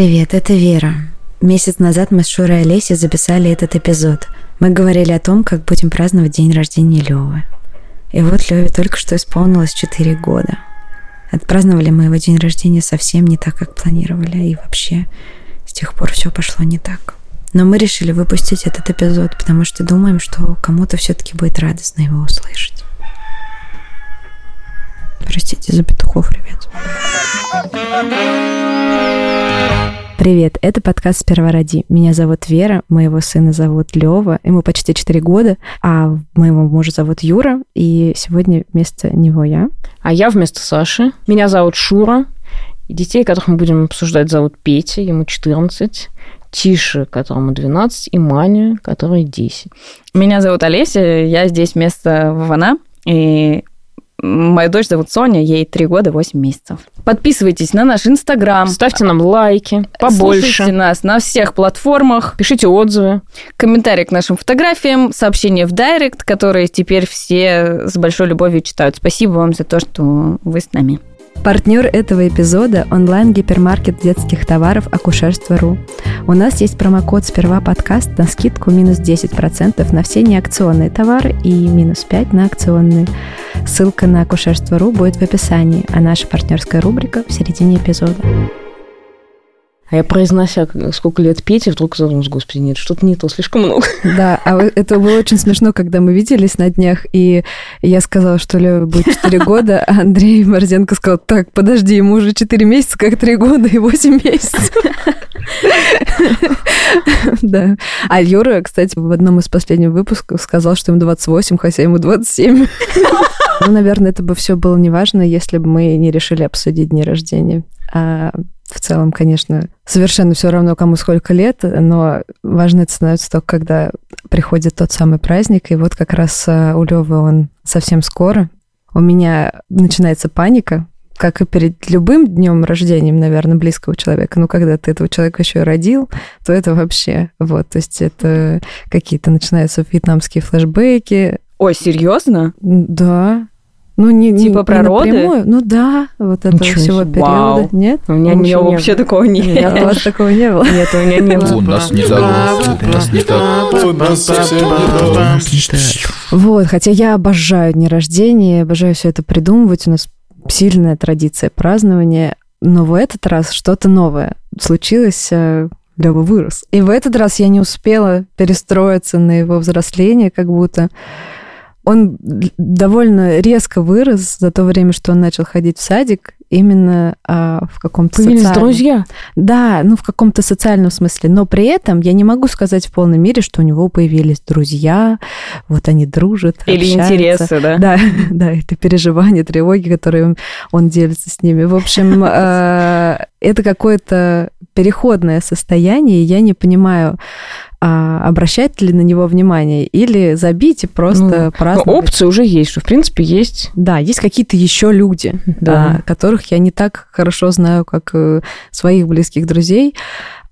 Привет, это Вера. Месяц назад мы с Шурой и Олесей записали этот эпизод. Мы говорили о том, как будем праздновать день рождения Левы. И вот Леве только что исполнилось 4 года. Отпраздновали мы его день рождения совсем не так, как планировали, и вообще с тех пор все пошло не так. Но мы решили выпустить этот эпизод, потому что думаем, что кому-то все-таки будет радостно его услышать. Простите за петухов, ребят. Привет, это подкаст «Сперва роди». Меня зовут Вера, моего сына зовут Лева, ему почти 4 года, а моего мужа зовут Юра, и сегодня вместо него я. А я вместо Саши. Меня зовут Шура, и детей, которых мы будем обсуждать, зовут Петя, ему 14, Тише, которому 12, и Маня, которой 10. Меня зовут Олеся, я здесь вместо Вована, и Мою дочь зовут Соня, ей 3 года 8 месяцев. Подписывайтесь на наш Инстаграм. Ставьте нам лайки, побольше. Слушайте нас на всех платформах. Пишите отзывы. Комментарии к нашим фотографиям, сообщения в Директ, которые теперь все с большой любовью читают. Спасибо вам за то, что вы с нами. Партнер этого эпизода – онлайн-гипермаркет детских товаров «Акушерство.ру». У нас есть промокод «Сперва подкаст» на скидку минус 10% на все неакционные товары и минус 5% на акционные. Ссылка на «Акушерство.ру» будет в описании, а наша партнерская рубрика в середине эпизода. А я, произнося, сколько лет Пете, вдруг задумалась, господи, нет, что-то не то, слишком много. Да, а это было очень смешно, когда мы виделись на днях, и я сказала, что Лёве будет 4 года, а Андрей Морзенко сказал, так, подожди, ему уже 4 месяца, как 3 года и 8 месяцев. Да. А Юра, кстати, в одном из последних выпусков сказал, что ему 28, хотя ему 27. Ну, наверное, это бы все было неважно, если бы мы не решили обсудить дни рождения. А в целом, конечно, совершенно все равно, кому сколько лет, но важно это становится только, когда приходит тот самый праздник, и вот как раз э, у Лёвы он совсем скоро. У меня начинается паника, как и перед любым днем рождения, наверное, близкого человека. Ну, когда ты этого человека еще и родил, то это вообще, вот, то есть это какие-то начинаются вьетнамские флешбеки. Ой, серьезно? Да, ну, не, типа не, природы? Не напрямую. Ну да, вот этого Ничего всего себе. периода. Вау. Нет? У меня, у меня вообще такого нет. У вас такого не было? Нет, у меня не было. У нас не так, у нас не так, у нас совсем не так. Вот, хотя я обожаю дни рождения, обожаю все это придумывать. У нас сильная традиция празднования. Но в этот раз что-то новое случилось. э, Лёва вырос. И в этот раз я не успела перестроиться на его взросление, как будто он довольно резко вырос за то время, что он начал ходить в садик, именно а, в каком-то Появились социальном... друзья. Да, ну в каком-то социальном смысле. Но при этом я не могу сказать в полной мере, что у него появились друзья, вот они дружат, Или общаются. интересы, да? Да, да, это переживания, тревоги, которые он, он делится с ними. В общем, э, это какое-то переходное состояние, и я не понимаю, а, обращать ли на него внимание или забить и просто Ну, Но праздновать. опции уже есть, что, в принципе, есть. Да, есть какие-то еще люди, Да. а, которых я не так хорошо знаю, как э, своих близких друзей.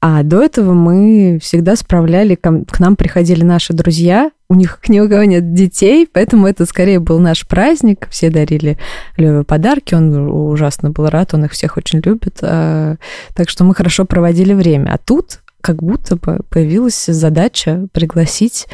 А до этого мы всегда справляли, к нам приходили наши друзья, у них ни у кого нет детей, поэтому это скорее был наш праздник. Все дарили Леве подарки, он ужасно был рад, он их всех очень любит. а, Так что мы хорошо проводили время. А тут как будто бы появилась задача пригласить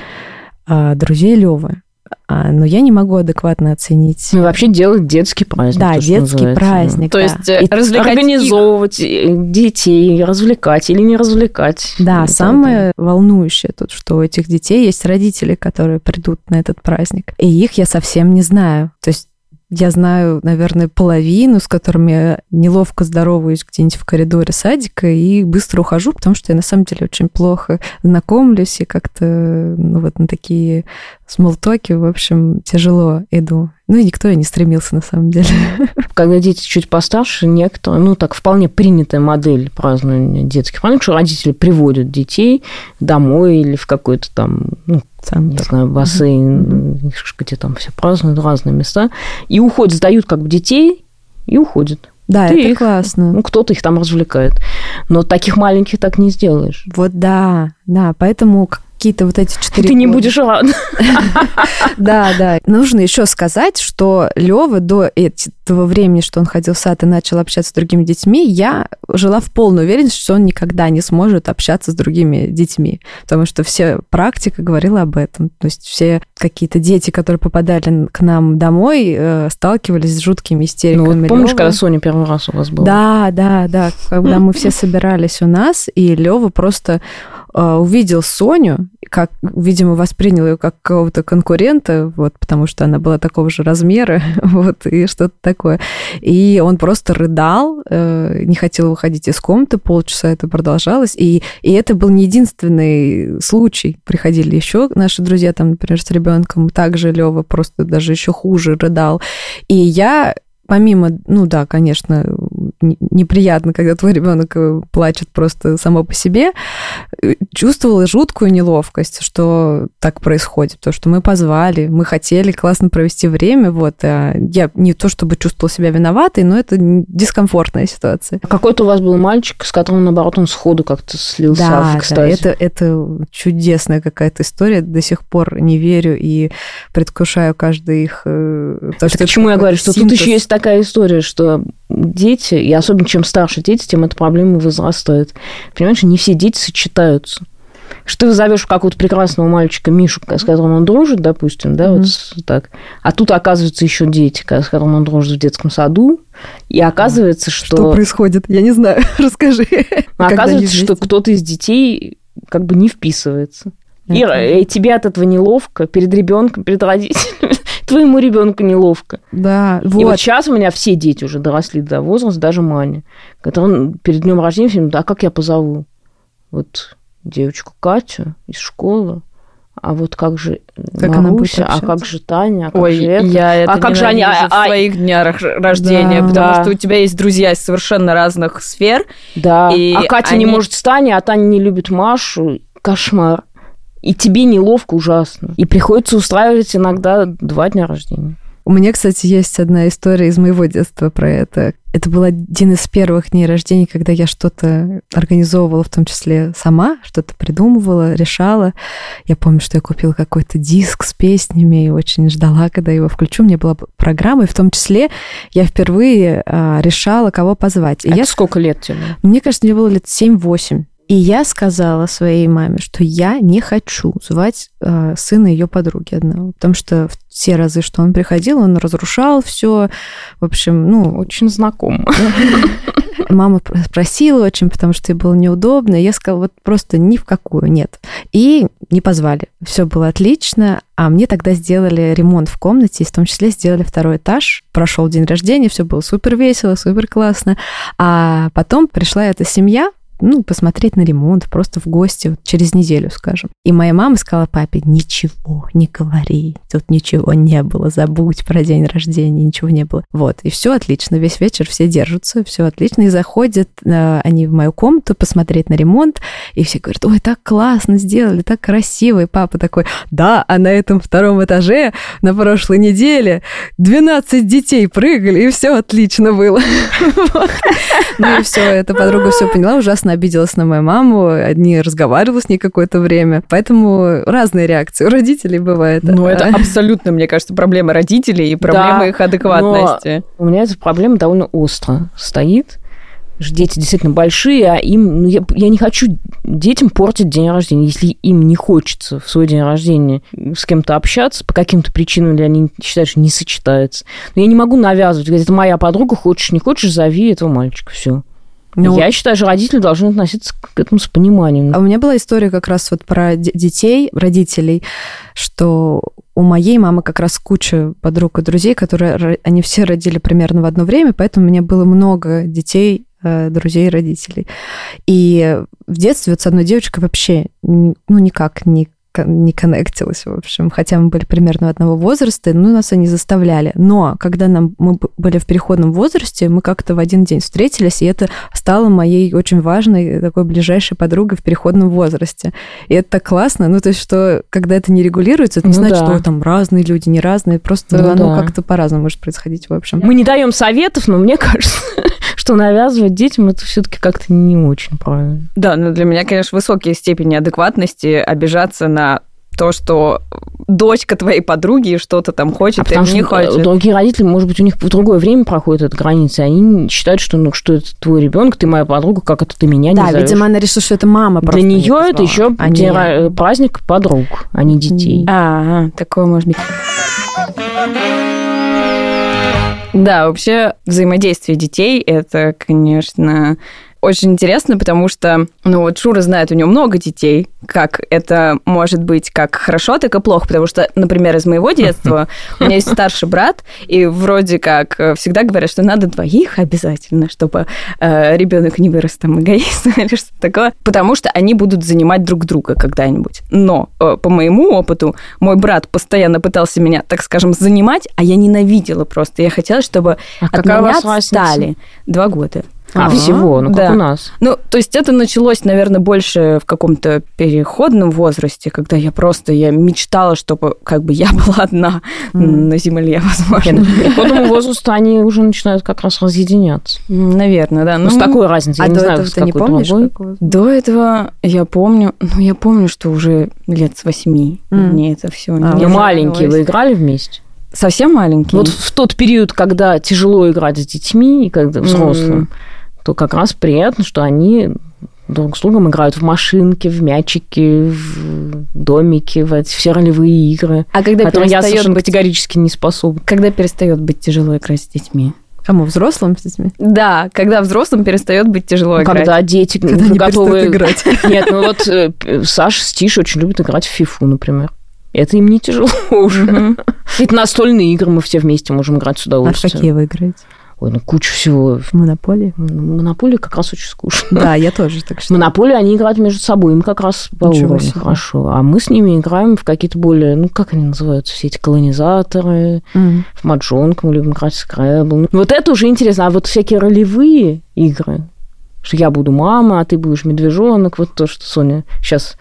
а, друзей Левы. А, но я не могу адекватно оценить. Ну, вообще делать детский праздник. Да, то, детский называется. праздник. То да. есть э, И- развлекать Организовывать э, детей, развлекать или не развлекать. Да, Это- самое волнующее тут, что у этих детей есть родители, которые придут на этот праздник. И их я совсем не знаю. То есть я знаю, наверное, половину, с которыми я неловко здороваюсь где-нибудь в коридоре садика и быстро ухожу, потому что я на самом деле очень плохо знакомлюсь и как-то ну, вот на такие смолтоки, в общем, тяжело иду. Ну и никто и не стремился на самом деле. Когда дети чуть постарше, некоторые, ну, так, вполне принятая модель празднования детских праздников, что родители приводят детей домой или в какой-то там, ну, Сам не знаю, бассейн, где там все празднуют, разные места, и уходят, сдают как бы детей и уходят. Да, Ты это их- классно. Ну, кто-то их там развлекает. Но таких маленьких так не сделаешь. Вот да, да, поэтому какие-то вот эти четыре Ты не будешь рад. Да, да. Нужно еще сказать, что Лева до этого времени, что он ходил в сад и начал общаться с другими детьми, я жила в полной уверенности, что он никогда не сможет общаться с другими детьми, потому что все практика говорила об этом. То есть все какие-то дети, которые попадали к нам домой, э, сталкивались с жуткими Ну, истериками. вот помнишь, Лёвы. когда Соня первый раз у вас была? Да, да, да. Когда мы все собирались у нас, и Лева просто увидел Соню, как, видимо, воспринял ее как какого-то конкурента, вот, потому что она была такого же размера, вот, и что-то такое. И он просто рыдал, э, не хотел выходить из комнаты, полчаса это продолжалось, и, и это был не единственный случай. Приходили еще наши друзья, там, например, с ребенком, также Лева просто даже еще хуже рыдал. И я помимо, ну да, конечно, неприятно, когда твой ребенок э, плачет просто само по себе, э, чувствовала жуткую неловкость, что так происходит, потому что мы позвали, мы хотели классно провести время, вот, а я не то чтобы чувствовала себя виноватой, но это дискомфортная ситуация. А Какой-то у вас был мальчик, с которым, наоборот, он сходу как-то слился Да, в да, это, это чудесная какая-то история, до сих пор не верю и предвкушаю каждый их... э, потому Это это к чему я говорю, что тут еще есть такая история, что дети, особенно чем старше дети, тем эта проблема возрастает. Понимаешь, не все дети сочетаются. Что ты зовешь какого-то прекрасного мальчика Мишу, с которым он дружит, допустим, да, Мгм. вот так. А тут оказывается еще дети, с которыми он дружит в детском саду, и оказывается, что, Что происходит? Я не знаю. Расскажи. они оказывается, что кто-то из детей как бы не вписывается. Ира, Это- и тебе от этого неловко перед ребенком, перед родителями. Твоему ребенку неловко. Да, И вот вот. сейчас у меня все дети уже доросли до возраста, даже Маня, который перед днем рождения все говорит, а как я позову? Вот девочку Катю из школы, а вот как же Как она будет Маруся, а как же Таня, а как Ой, же это? я это А как же они- ненавижу а- в а- своих днях рождения, Да. потому Да. что у тебя есть друзья из совершенно разных сфер. Да, И а Катя не они- может с Таней, а Таня не любит Машу. Кошмар. И тебе неловко ужасно. И приходится устраивать иногда два дня рождения. У меня, кстати, есть одна история из моего детства про это. Это был один из первых дней рождения, когда я что-то организовывала, в том числе сама, что-то придумывала, решала. Я помню, что я купила какой-то диск с песнями и очень ждала, когда его включу. У меня была программа, и в том числе я впервые а, решала, кого позвать. И Это я сколько лет тебе? Мне кажется, мне было лет 7-8. И я сказала своей маме, что я не хочу звать э, сына ее подруги одного, потому что в все разы, что он приходил, он разрушал все. В общем, ну, Очень знакомо. мама пр- просила очень, потому что ей было неудобно. Я сказала, вот просто ни в какую, нет. И не позвали. Все было отлично. А мне тогда сделали ремонт в комнате, и в том числе сделали второй этаж. Прошел день рождения, все было супер весело, супер классно. А потом пришла эта семья, ну, посмотреть на ремонт, просто в гости, вот через неделю, скажем. И моя мама сказала папе, ничего не говори, тут ничего не было, забудь про день рождения, ничего не было. Вот, и все отлично, весь вечер все держатся, все отлично, и заходят э, они в мою комнату посмотреть на ремонт, и все говорят, ой, так классно сделали, так красиво, и папа такой, да, а на этом втором этаже на прошлой неделе 12 детей прыгали, и все отлично было. Ну и все, эта подруга все поняла, ужасно обиделась на мою маму, не разговаривала с ней какое-то время. Поэтому разные реакции у родителей бывает. Ну, это А, абсолютно, мне кажется, проблема родителей и проблема Да, их адекватности. У меня эта проблема довольно остро стоит. Дети действительно большие, а им, ну, я, я не хочу детям портить день рождения. Если им не хочется в свой день рождения с кем-то общаться, по каким-то причинам, или они считают, что не сочетаются. Но я не могу навязывать. Говорить, это моя подруга, хочешь, не хочешь, зови этого мальчика. Все. Ну, Я считаю, что родители должны относиться к этому с пониманием. А у меня была история как раз вот про де- детей, родителей, что у моей мамы как раз куча подруг и друзей, которые, они все родили примерно в одно время, поэтому у меня было много детей, э, друзей родителей. И в детстве вот с одной девочкой вообще, ну, никак не не коннектилась, в общем. Хотя мы были примерно одного возраста, ну, нас они заставляли. Но когда нам, мы были в переходном возрасте, мы как-то в один день встретились, и это стало моей очень важной такой ближайшей подругой в переходном возрасте. И это так классно. Ну, то есть, что когда это не регулируется, это не ну, значит, да. что там разные люди, не разные. Просто ну, оно да. как-то по-разному может происходить, в общем. Мы не даем советов, но мне кажется, что навязывать детям это все-таки как-то не очень правильно. Да, но для меня, конечно, высокие степени адекватности обижаться на то, что дочка твоей подруги что-то там хочет, а и не хочет. Другие родители, может быть, у них в другое время проходит эта граница, и они считают, что, ну, что это твой ребенок, ты моя подруга, как это ты меня да, не Да, видимо, она решила, что это мама Для нее это еще а день, не... праздник подруг, а не детей. А, такое может быть. Да, вообще взаимодействие детей это, конечно, очень интересно, потому что, ну вот Шура знает, у него много детей, как это может быть как хорошо, так и плохо, потому что, например, из моего детства у меня есть старший брат, и вроде как э, всегда говорят, что надо двоих обязательно, чтобы э, ребенок не вырос там эгоистом или что-то такое, потому что они будут занимать друг друга когда-нибудь. Но э, по моему опыту мой брат постоянно пытался меня, так скажем, занимать, а я ненавидела просто. Я хотела, чтобы а от меня отстали. Два года. А, всего, ну как да. у нас. Ну, то есть это началось, наверное, больше в каком-то переходном возрасте, когда я просто, я мечтала, чтобы как бы я была одна mm. на земле, возможно. Нет, ну, к переходному возрасту они уже начинают как раз разъединяться. Наверное, да. Ну, ну с такой разницей, а я не до знаю, ты не помнишь? Другой. До этого я помню, ну, я помню, что уже лет с восьми mm. мне это все а, не маленькие вы играли вместе? Совсем маленькие. Вот в тот период, когда тяжело играть с детьми, и когда взрослым, mm то как раз приятно, что они друг с другом играют в машинки, в мячики, в домики, в эти все ролевые игры, а когда которые я совершенно быть... категорически не способна. Когда перестает быть тяжело играть с детьми? Кому, взрослым с детьми? Да, когда взрослым перестает быть тяжело ну, играть. Когда дети когда не готовы играть. Нет, ну вот э, Саша с Тишей очень любят играть в фифу, например. Это им не тяжело уже. Это настольные игры, мы все вместе можем играть с удовольствием. А какие вы играете? Ой, ну кучу всего. Монополии? Монополия как раз очень скучно. Да, я тоже так считаю. Монополию они играют между собой, им как раз по уровню хорошо. А мы с ними играем в какие-то более, ну, как они называются, все эти колонизаторы, mm. в маджонг мы любим играть в скрэбл. Вот это уже интересно. А вот всякие ролевые игры, что я буду мама, а ты будешь медвежонок, вот то, что Соня сейчас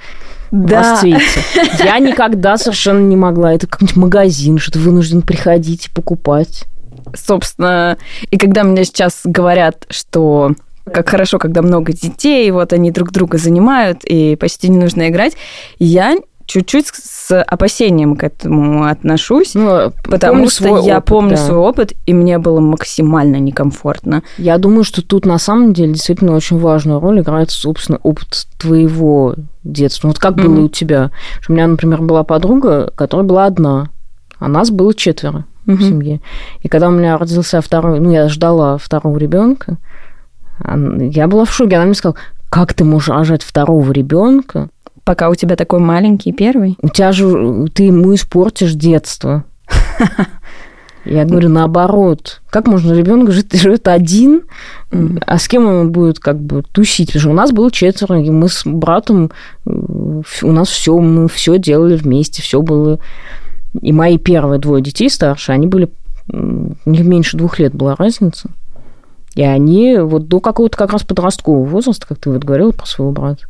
да. Я никогда совершенно не могла. Это как-нибудь магазин, что ты вынужден приходить и покупать собственно, и когда мне сейчас говорят, что как хорошо, когда много детей, вот они друг друга занимают, и почти не нужно играть, я чуть-чуть с опасением к этому отношусь, ну, потому что я опыт, помню да. свой опыт, и мне было максимально некомфортно. Я думаю, что тут на самом деле действительно очень важную роль играет, собственно, опыт твоего детства. Вот как mm-hmm. было у тебя? У меня, например, была подруга, которая была одна, а нас было четверо mm-hmm. в семье. И когда у меня родился второй, ну, я ждала второго ребенка, я была в шоке. Она мне сказала, как ты можешь рожать второго ребенка? Пока у тебя такой маленький первый? У тебя же, ты ему испортишь детство. Я говорю, наоборот. Как можно ребенок жить, живет один, а с кем он будет как бы тусить? Потому что у нас было четверо, и мы с братом, э, у нас все, мы все делали вместе, все было и мои первые двое детей старше, они были... У них меньше двух лет была разница. И они вот до какого-то как раз подросткового возраста, как ты вот говорила про своего брата,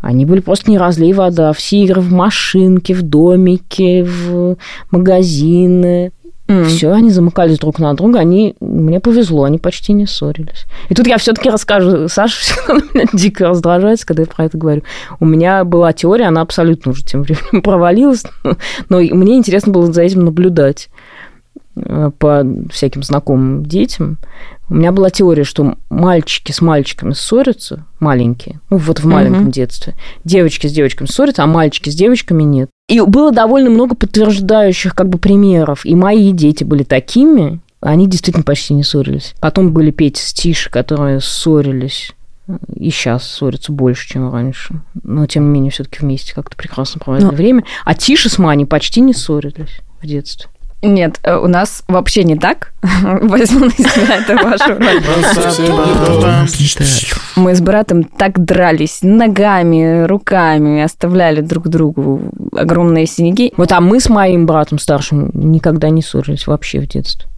они были просто не разлей вода. Все игры в машинке, в домике, в магазины. Mm. Все, они замыкались друг на друга, они, мне повезло, они почти не ссорились. И тут я все-таки расскажу, Саша всегда меня дико раздражается, когда я про это говорю. У меня была теория, она абсолютно уже тем временем провалилась, но мне интересно было за этим наблюдать э, по всяким знакомым детям. У меня была теория, что мальчики с мальчиками ссорятся, маленькие, ну вот в маленьком mm-hmm. детстве, девочки с девочками ссорятся, а мальчики с девочками нет. И было довольно много подтверждающих как бы примеров. И мои дети были такими, они действительно почти не ссорились. Потом были Петя с Тишей, которые ссорились и сейчас ссорятся больше, чем раньше. Но, тем не менее, все таки вместе как-то прекрасно проводили Но... время. А Тиша с Маней почти не ссорились в детстве. Нет, э, у нас вообще не так. Возьму на себя это вашу роль. Мы с братом так дрались ногами, руками, оставляли друг другу огромные синяки. Вот, а мы с моим братом старшим никогда не ссорились вообще в детстве.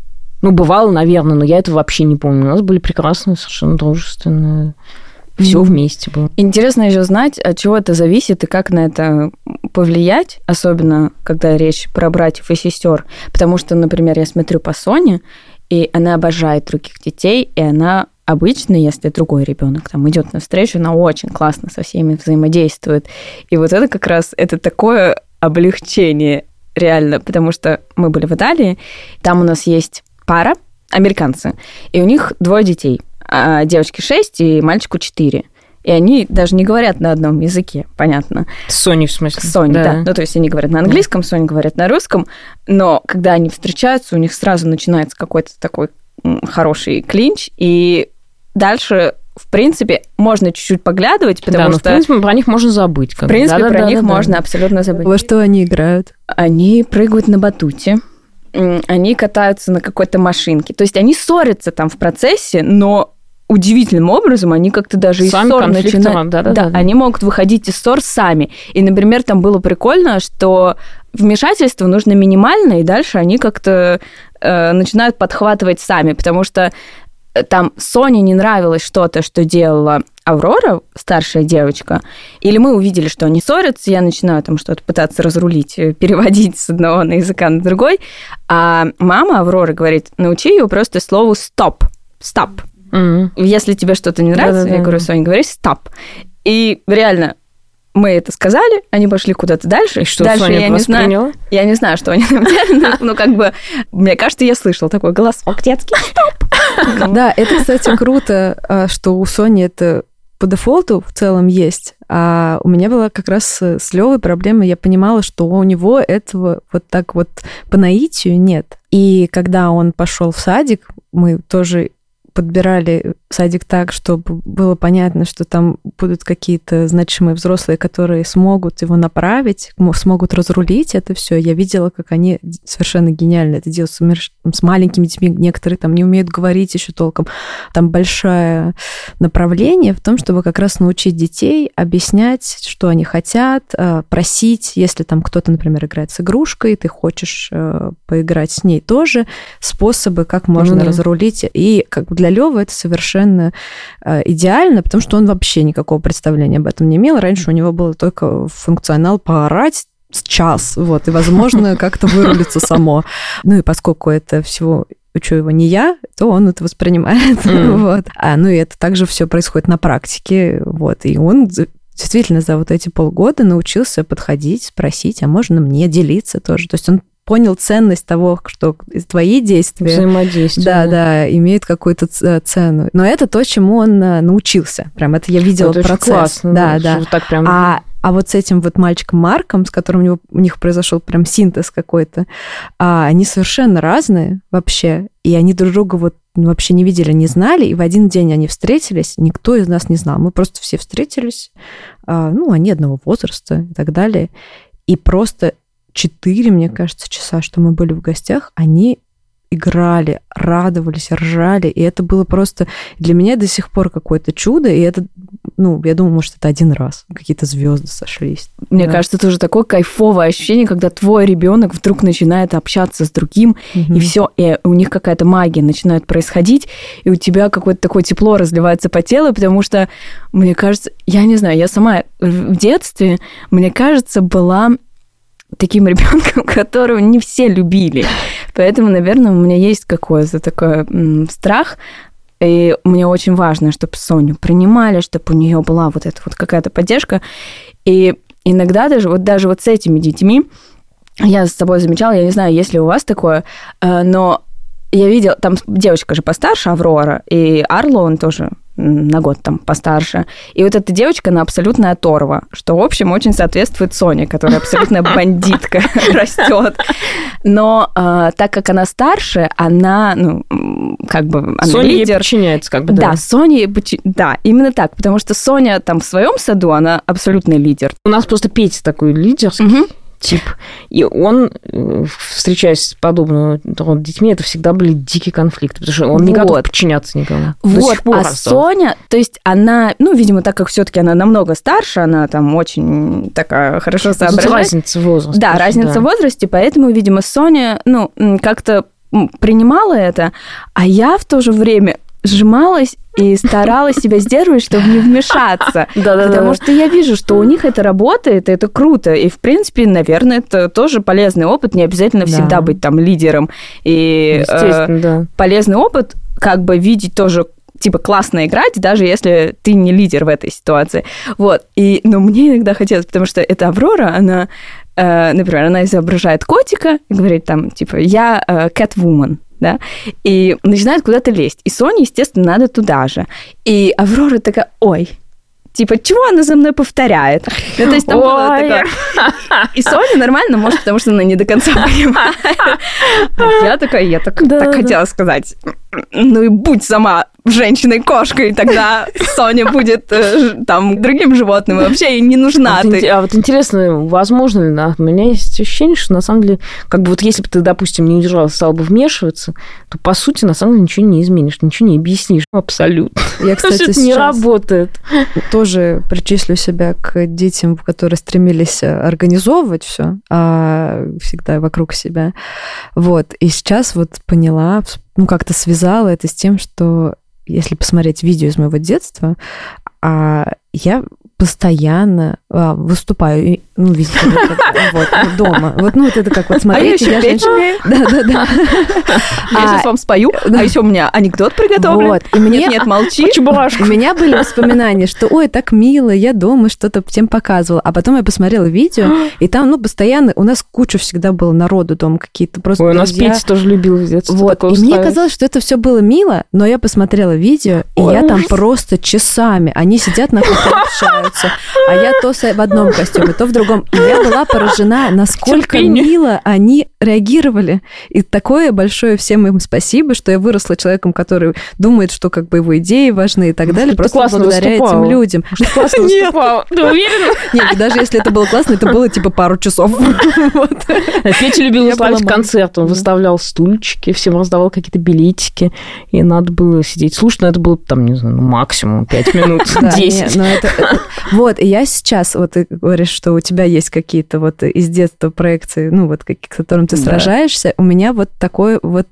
Ну, бывало, наверное, но я этого вообще не помню. У нас были прекрасные, совершенно дружественные все вместе было. Интересно еще знать, от чего это зависит и как на это повлиять, особенно когда речь про братьев и сестер. Потому что, например, я смотрю по Соне, и она обожает других детей, и она обычно, если другой ребенок там идет навстречу, она очень классно со всеми взаимодействует. И вот это как раз это такое облегчение реально, потому что мы были в Италии, там у нас есть пара, американцы, и у них двое детей – а девочке 6 и мальчику 4. И они даже не говорят на одном языке, понятно. Сони, в смысле? Сони, да. да. Ну, то есть они говорят на английском, Сони говорят на русском, но когда они встречаются, у них сразу начинается какой-то такой хороший клинч, и дальше в принципе, можно чуть-чуть поглядывать, потому да, что... в принципе, про них можно забыть. Как в принципе, да, про да, них да, можно да. абсолютно забыть. Во что они играют? Они прыгают на батуте, они катаются на какой-то машинке. То есть они ссорятся там в процессе, но удивительным образом они как-то даже из ссор начинают... Да, да, да, да, они могут выходить из ссор сами. И, например, там было прикольно, что вмешательство нужно минимальное, и дальше они как-то э, начинают подхватывать сами, потому что э, там Соне не нравилось что-то, что делала Аврора, старшая девочка, или мы увидели, что они ссорятся, я начинаю там что-то пытаться разрулить, э, переводить с одного на языка на другой, а мама Авроры говорит, научи ее просто слову «стоп», «стоп», Mm-hmm. Если тебе что-то не нравится, Да-да-да. я говорю, Соня, говори стоп. И реально, мы это сказали, они пошли куда-то дальше. И что, дальше Соня я не знаю, Я не знаю, что они там делали, ну, как бы, мне кажется, я слышала такой голосок детский, стоп. Да, это, кстати, круто, а, что у Сони это по дефолту в целом есть, а у меня была как раз с Левой проблема, я понимала, что у него этого вот так вот по наитию нет. И когда он пошел в садик, мы тоже подбирали садик так, чтобы было понятно, что там будут какие-то значимые взрослые, которые смогут его направить, смогут разрулить это все. Я видела, как они совершенно гениально это делают с маленькими детьми. Некоторые там не умеют говорить еще толком. Там большое направление в том, чтобы как раз научить детей объяснять, что они хотят, э, просить, если там кто-то, например, играет с игрушкой, ты хочешь э, поиграть с ней тоже, способы, как можно mm-hmm. разрулить. И как для Лёвы это совершенно совершенно э, идеально, потому что он вообще никакого представления об этом не имел. Раньше у него было только функционал поорать, с час, вот, и, возможно, как-то вырулиться само. Ну и поскольку это всего учу его не я, то он это воспринимает. Mm. вот. А, ну и это также все происходит на практике. Вот. И он действительно за вот эти полгода научился подходить, спросить, а можно мне делиться тоже. То есть он понял ценность того, что твои действия... Взаимодействие. Да, да, имеют какую-то э, цену. Но это то, чему он э, научился. Прям это я видела это процесс. классно. Да, да. Так прям... А, а вот с этим вот мальчиком Марком, с которым у, него, у них произошел прям синтез какой-то, а, они совершенно разные вообще. И они друг друга вот вообще не видели, не знали, и в один день они встретились, никто из нас не знал. Мы просто все встретились, а, ну, они одного возраста и так далее. И просто четыре, мне кажется, часа, что мы были в гостях, они играли, радовались, ржали, и это было просто для меня до сих пор какое-то чудо, и это, ну, я думаю, может, это один раз, какие-то звезды сошлись. Мне да. кажется, это уже такое кайфовое ощущение, когда твой ребенок вдруг начинает общаться с другим, угу. и все, и у них какая-то магия начинает происходить, и у тебя какое-то такое тепло разливается по телу, потому что, мне кажется, я не знаю, я сама в детстве, мне кажется, была таким ребенком, которого не все любили. Поэтому, наверное, у меня есть какой-то такой страх. И мне очень важно, чтобы Соню принимали, чтобы у нее была вот эта вот какая-то поддержка. И иногда даже вот даже вот с этими детьми я с собой замечала, я не знаю, есть ли у вас такое, э, но я видела, там девочка же постарше, Аврора, и Арло, он тоже на год там постарше. И вот эта девочка, она абсолютно оторва, что, в общем, очень соответствует Соне, которая абсолютно бандитка растет. Но э, так как она старше, она, ну, как бы, она Соня лидер. ей подчиняется, как бы, да. Да, Соня ей подчи... Да, именно так, потому что Соня там в своем саду, она абсолютный лидер. У нас просто Петя такой лидерский. Угу тип. И он, э, встречаясь с подобными вот, детьми, это всегда были дикие конфликты, потому что он не Вот. готов подчиняться никому. Вот, а осталось. Соня, то есть она, ну, видимо, так как все-таки она намного старше, она там очень такая хорошо Тут соображает. разница возраста. Да, разница в возрасте, поэтому, видимо, Соня, ну, как-то принимала это, а я в то же время сжималась и старалась себя сдерживать, чтобы не вмешаться. Потому что я вижу, что у них это работает, и это круто. И, в принципе, наверное, это тоже полезный опыт. Не обязательно Да. всегда быть там лидером. И э, полезный опыт, как бы видеть тоже типа классно играть, даже если ты не лидер в этой ситуации. Вот. И, но мне иногда хотелось, потому что эта Аврора, она, э, например, она изображает котика и говорит там, типа, я э, Catwoman, да, и начинает куда-то лезть. И Соне, естественно, надо туда же. И Аврора такая, ой, типа, чего она за мной повторяет? Ну, то есть там было такое... И Соня нормально, может, потому что она не до конца понимает. Я такая, я так, Да, так да. хотела сказать, ну и будь сама женщиной-кошкой, тогда Соня будет э, там другим животным, и вообще ей не нужна А вот, ты. а вот интересно, возможно ли, да, у меня есть ощущение, что на самом деле, как бы вот если бы ты, допустим, не удержалась, стала бы вмешиваться, то по сути на самом деле ничего не изменишь, ничего не объяснишь. Абсолютно. Я, кстати, это не работает. тоже причислю себя к детям, которые стремились э, организовывать все всегда вокруг себя. Вот. И сейчас вот поняла, ну, как-то связала это с тем, что если посмотреть видео из моего детства, а, я постоянно а, выступаю, и, ну, везде, вот, дома. Вот, ну, вот это как вот А я смотреть, еще я петь женщина. умею. Да-да-да. Я А, сейчас вам спою, да. а еще у меня анекдот приготовлен. Вот. И мне Нет, нет, молчи. У меня были воспоминания, что ой, так мило, я дома что-то всем показывала. А потом я посмотрела видео, и там, ну, постоянно, у нас куча всегда было народу дома, какие-то просто Ой, у нас. Петя тоже любил в детстве Вот, и мне казалось, что это все было мило, но я посмотрела видео, и я там просто часами. Они сидят на кухне, общаются, а я то в одном костюме, то в другом. И я была поражена, насколько мило они реагировали. И такое большое всем им спасибо, что я выросла человеком, который думает, что как бы его идеи важны и так далее, просто классно благодаря этим выступала. людям. Что классно выступала. Ты уверена? Нет, даже если это было классно, это было типа пару часов. Петя любил устраивать концерт. Он выставлял стульчики, всем раздавал какие-то билетики. И надо было сидеть слушать. Но это было там, не знаю, ну, максимум 5 минут, Да, 10. не, но это- это- Вот, и я сейчас, вот ты говоришь, что у тебя есть какие-то вот из детства проекции, ну вот, с которым ты сражаешься, у меня вот такой вот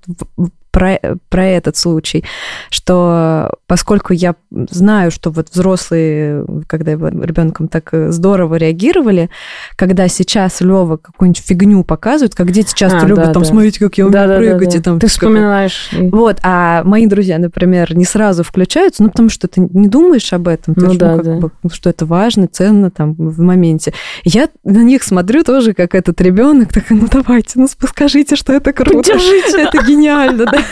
про, про этот случай, что поскольку я знаю, что вот взрослые, когда я была ребенком, так э, здорово реагировали, когда сейчас Лева какую-нибудь фигню показывает, как дети часто А, любят, да, там, да. смотрите, как я умею Да-да-да-да. прыгать, и там... Ты вспоминаешь. вот, а мои друзья, например, не сразу включаются, ну, потому что ты не думаешь об этом, ты Ну же, да, как да. бы, что это важно, ценно там в моменте. Я на них смотрю тоже, как этот ребенок, так, ну, давайте, ну, скажите, что это круто. Поддержите, Это гениально, да.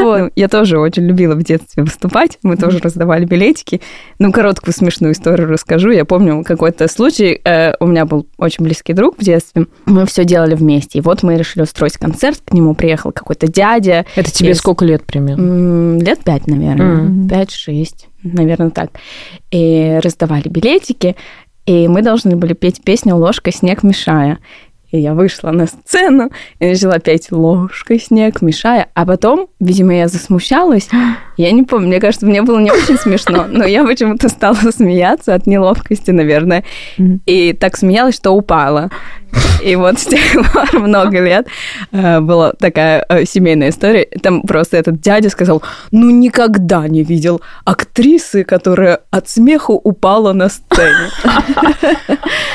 Вот. Ну, я тоже очень любила в детстве выступать. Мы тоже раздавали билетики. Ну, короткую смешную историю расскажу. Я помню какой-то случай. э, у меня был очень близкий друг в детстве. Мы все делали вместе. И вот мы решили устроить концерт. К нему приехал какой-то дядя. Это тебе сколько лет примерно? Лет пять, наверное. Пять-шесть, наверное, так. И раздавали билетики. И мы должны были петь песню «Ложкой снег мешая». И я вышла на сцену и начала петь «Ложкой снег мешая». А потом, видимо, я засмущалась. Я не помню, мне кажется, мне было не очень смешно, но я почему-то стала смеяться от неловкости, наверное. И так смеялась, что упала. И вот с тех пор много лет э, была такая э, семейная история. Там просто этот дядя сказал, ну никогда не видел актрисы, которая от смеху упала на сцене.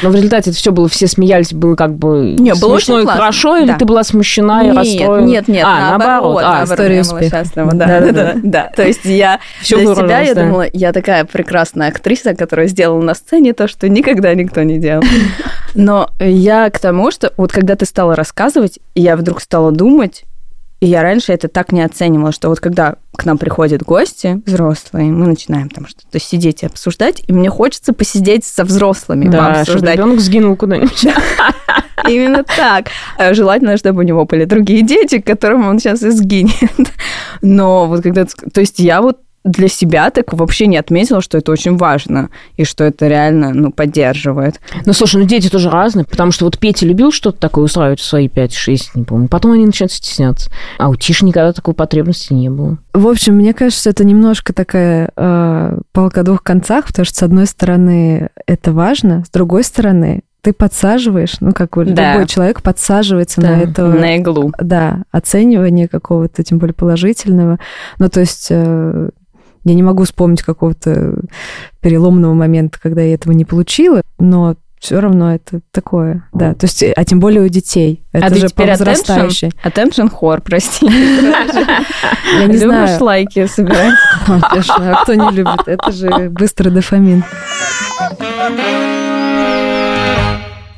Но в результате это все было, все смеялись, было как бы Не, было смешно и хорошо, или ты была смущена и Нет, расстроена? нет, нет, а, наоборот. А, история успеха. да, Да, да. То есть я для себя, я думала, я такая прекрасная актриса, которая сделала на сцене то, что никогда никто не делал. Но я к тому, что вот когда ты стала рассказывать, я вдруг стала думать, и я раньше это так не оценивала, что вот когда к нам приходят гости взрослые, мы начинаем там что-то сидеть и обсуждать, и мне хочется посидеть со взрослыми, Да, чтобы пообсуждать. ребенок сгинул куда-нибудь. Именно так. Э, Желательно, чтобы у него были другие дети, к которым он сейчас и сгинет. Но вот когда... То есть я вот для себя так вообще не отметила, что это очень важно, и что это реально, ну, поддерживает. Ну, слушай, ну дети тоже разные, потому что вот Петя любил что-то такое устраивать в свои 5-6, не помню. Потом они начинают стесняться. А у Тиши никогда такой потребности не было. В общем, мне кажется, это немножко такая э, палка о двух концах, потому что, с одной стороны, это важно, с другой стороны, ты подсаживаешь, ну, как Да. любой человек подсаживается Да, на это... На иглу. Да, оценивание какого-то, тем более положительного. Ну, то есть э, я не могу вспомнить какого-то переломного момента, когда я этого не получила, но все равно это такое, да. То есть, а тем более у детей. Это А же теперь attention? Attention whore, прости. Я не Любишь знаю. лайки собирать? Конечно, а кто не любит? Это же быстрый дофамин.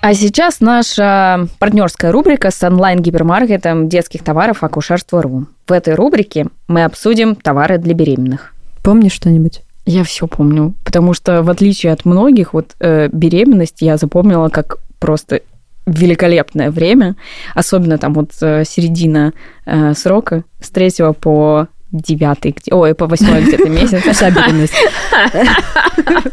А сейчас наша партнерская рубрика с онлайн-гипермаркетом детских товаров «Акушерство.ру». В этой рубрике мы обсудим товары для беременных. Помнишь что-нибудь? Я все помню, потому что в отличие от многих, вот э, беременность я запомнила как просто великолепное время, особенно там вот э, середина э, срока с третьего по девятый, ой, по восьмой где-то месяц. Вся беременность.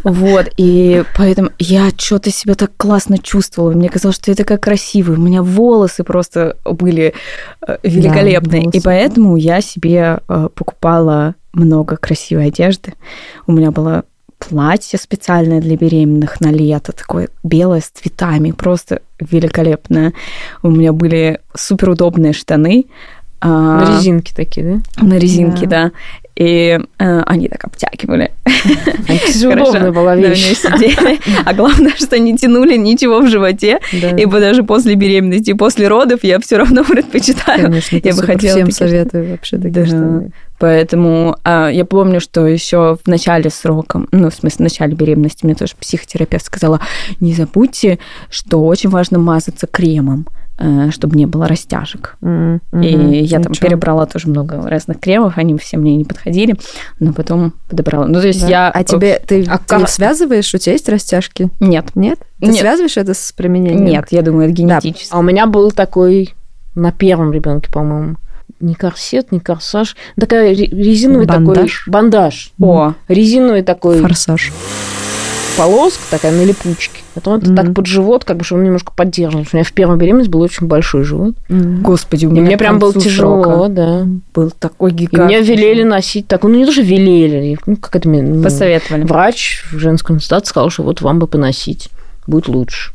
Вот, и поэтому я что-то себя так классно чувствовала. Мне казалось, что я такая красивая. У меня волосы просто были э, великолепные. и поэтому я себе э, покупала много красивой одежды. У меня было платье специальное для беременных на лето, такое белое с цветами, просто великолепное. У меня были суперудобные штаны. А, На резинке такие, да? на резинке, Да. да. И э, они так обтягивали. Была На вещь. ней сидели. А главное, что не тянули ничего в животе. Да. Ибо даже после беременности после родов я все равно предпочитаю. Конечно, Я это бы хотела Всем такие советую вообще такие Да. штаны. Поэтому а, я помню, что еще в начале срока, ну, в смысле, в начале беременности мне тоже психотерапевт сказала, не забудьте, что очень важно мазаться кремом, э, чтобы не было растяжек. М, И я там Ничего. перебрала тоже много разных кремов, они все мне не подходили, но потом подобрала. Ну, то есть Да. я... А тебе ты, А ты как- связываешь? У тебя есть растяжки? Нет, Нет? Ты Нет. связываешь это с применением? нет, я думаю, это генетически. А у меня был такой на первом ребенке, по-моему, не корсет, не корсаж, такая ре- резиновый Бандаж? такой бандаж. О, Резиновый такой Форсаж. полоска такая на липучке. Потом это Мгм. так под живот, как бы, чтобы он немножко поддерживал. У меня в первую беременность был очень большой живот. М. господи, у И меня мне к прям было тяжело, срока да. Был такой И гигант. мне велели носить такой, ну не то, что велели, ну как это мне... ну, Посоветовали. Врач в женском институте сказал, что вот вам бы поносить, будет лучше.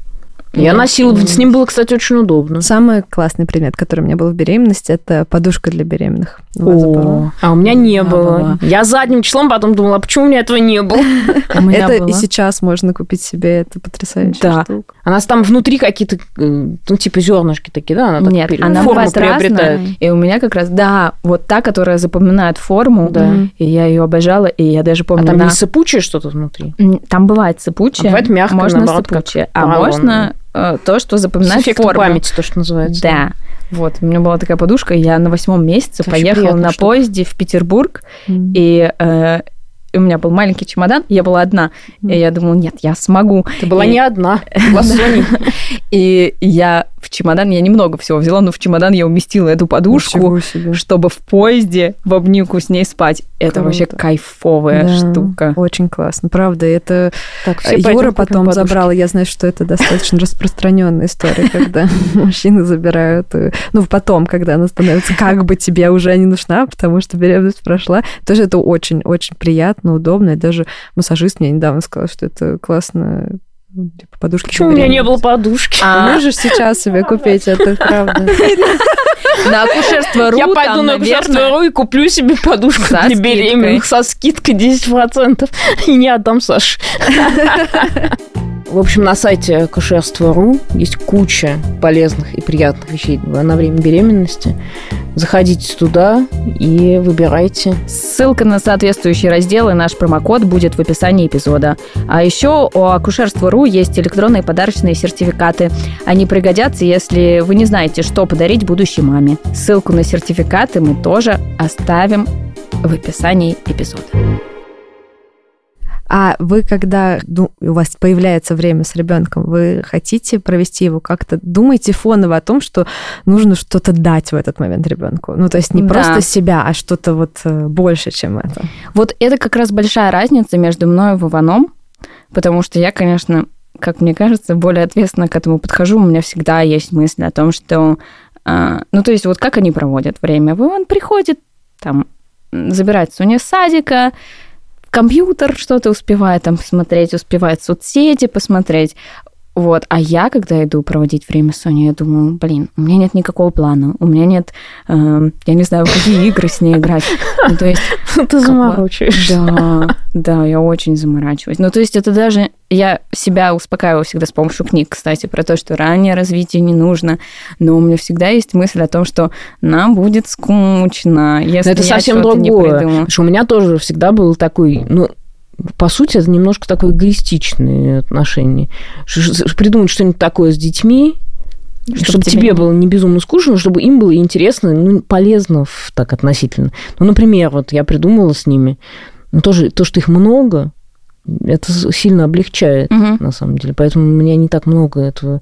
Я Ну, носила, с ним было, кстати, очень удобно. Самый классный предмет, который у меня был в беременности, это подушка для беременных. Была? А у меня не А, было. была. Я задним числом потом думала, а почему у меня этого не было? Меня Это и сейчас можно купить себе, это потрясающая штука. У нас там внутри какие-то, э, ну, типа зернышки такие, да? Она Нет, она форму приобретает. И у меня как раз, да, вот та, которая запоминает форму, и я ее обожала, и я даже А помню, там на- не сыпучее что-то внутри? Там бывает сыпучее, А бывает мягкое, можно сыпучее, а можно то, что С запоминает эффектом форму. памяти, то, что называется. Да. Вот, у меня была такая подушка, я на восьмом месяце Это поехала на штука. поезде в Петербург, М. и э, и у меня был маленький чемодан, я была одна, и я думала, нет, я смогу. Ты была И- не одна, была. И я в чемодан, я немного всего взяла, но в чемодан я уместила эту подушку, чтобы в поезде в обнимку с ней спать. Это Круто. вообще кайфовая Да, штука. Очень классно. Правда, это Так, все Юра потом подушки. забрал. Я знаю, что это достаточно распространенная история, когда мужчины забирают. э, Ну, потом, когда она становится как бы тебе уже не нужна, потому что беременность прошла. Тоже это очень-очень приятно, удобно. И даже массажист мне недавно сказал, что это классно. ну, Типа подушки. Почему у меня не было подушки? А, Можешь сейчас себе купить, это правда. на акушерство Я пойду там, на наверное, государство.ру и куплю себе подушку Со для беременных со скидкой 10% и не отдам Саше. В общем, на сайте кушерство.ру есть куча полезных и приятных вещей на время беременности. Заходите туда и выбирайте. Ссылка на соответствующий раздел и наш промокод будет в описании эпизода. А еще у акушерства.ру есть электронные подарочные сертификаты. Они пригодятся, если вы не знаете, что подарить будущей маме. Ссылку на сертификаты мы тоже оставим в описании эпизода. А вы, когда ду- у вас появляется время с ребенком, вы хотите провести его как-то, думаете фоново о том, что нужно что-то дать в этот момент ребенку? Ну, то есть не Да. просто себя, а что-то вот э, больше, чем это. Вот это как раз большая разница между мной и Вованом, потому что я, конечно, как мне кажется, более ответственно к этому подхожу. У меня всегда есть мысль о том, что... а, ну, то есть вот как они проводят время. Вован приходит, там, м, забирает Соню с садика, компьютер что-то успевает там посмотреть, успевает соцсети посмотреть. Вот. А я, когда иду проводить время с Соней, я думаю, блин, у меня нет никакого плана, у меня нет, э, я не знаю, в какие игры с ней играть. Ну, то есть Ты заморочаешься. да, да, я очень заморачиваюсь. Ну, то есть это даже... Я себя успокаиваю всегда с помощью книг, кстати, про то, что раннее развитие не нужно. Но у меня всегда есть мысль о том, что нам будет скучно, если Но это я совсем не другое. придумаю. Потому что у меня тоже всегда был такой, ну, по сути, это немножко такое. Ш- ш- Придумать что-нибудь такое с детьми, Чтоб чтобы, тебе тебе было не безумно скучно, чтобы им было интересно, ну, полезно в- так относительно. Ну, например, вот я придумала с ними, ну, тоже то, что их много, это сильно облегчает, Мгм. на самом деле. Поэтому мне не так много этого,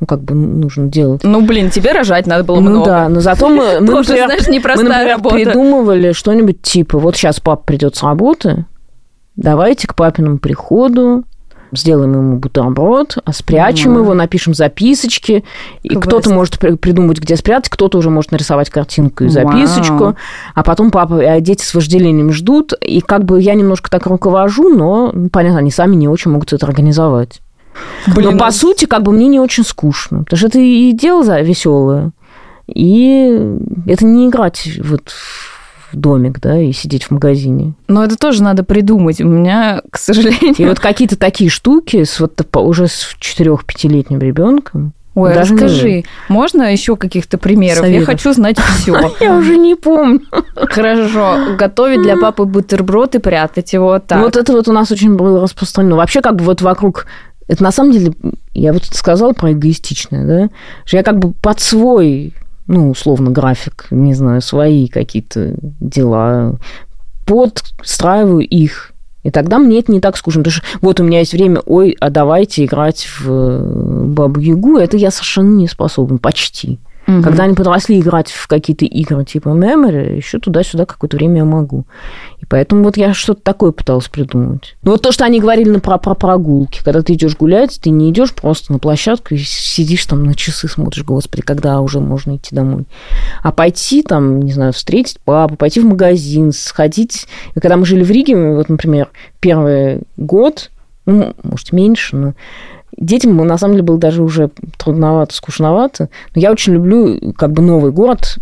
ну, как бы нужно делать. Ну, блин, тебе рожать надо было ну много. да, но зато мы, мы, Тоже, например, знаешь, мы, непростая например, работа. придумывали что-нибудь типа, вот сейчас папа придет с работы, давайте к папиному приходу сделаем ему бутерброд, а спрячем Мгм. его, напишем записочки, и кто-то может при- придумать, где спрятать, кто-то уже может нарисовать картинку и записочку, Вау. а потом папа, а дети с вожделением ждут, и как бы я немножко так руковожу, но, ну, понятно, они сами не очень могут это организовать. Блин, Но по ну- сути, как бы мне не очень скучно. Потому что это и дело веселое. И это не играть вот в домик, да, и сидеть в магазине. Но это тоже надо придумать. У меня, к сожалению... И вот какие-то такие штуки с вот уже с 4-5-летним ребенком. Ой, даже не расскажи, можно еще каких-то примеров? Я Советов. хочу знать все. Я уже не помню. Хорошо, готовить для папы бутерброд и прятать его так. Вот это вот у нас очень было распространено. Вообще, как бы вот вокруг... Это на самом деле, я вот сказала про эгоистичное, да? Что я как бы под свой, ну, условно, график, не знаю, свои какие-то дела подстраиваю их. И тогда мне это не так скучно. Потому что вот у меня есть время, ой, а давайте играть в э, Бабу-Ягу. Это я совершенно не способна, почти. Мгм. Когда они подросли играть в какие-то игры типа Memory, еще туда-сюда какое-то время я могу. И поэтому вот я что-то такое пыталась придумать. Ну вот то, что они говорили на- про, про прогулки. Когда ты идешь гулять, ты не идешь просто на площадку и сидишь там на часы, смотришь, господи, когда уже можно идти домой. А пойти там, не знаю, встретить папу, пойти в магазин, сходить. И когда мы жили в Риге, вот, например, первый год, ну, может, меньше, но детям на самом деле было даже уже трудновато, скучновато. Но я очень люблю как бы новый город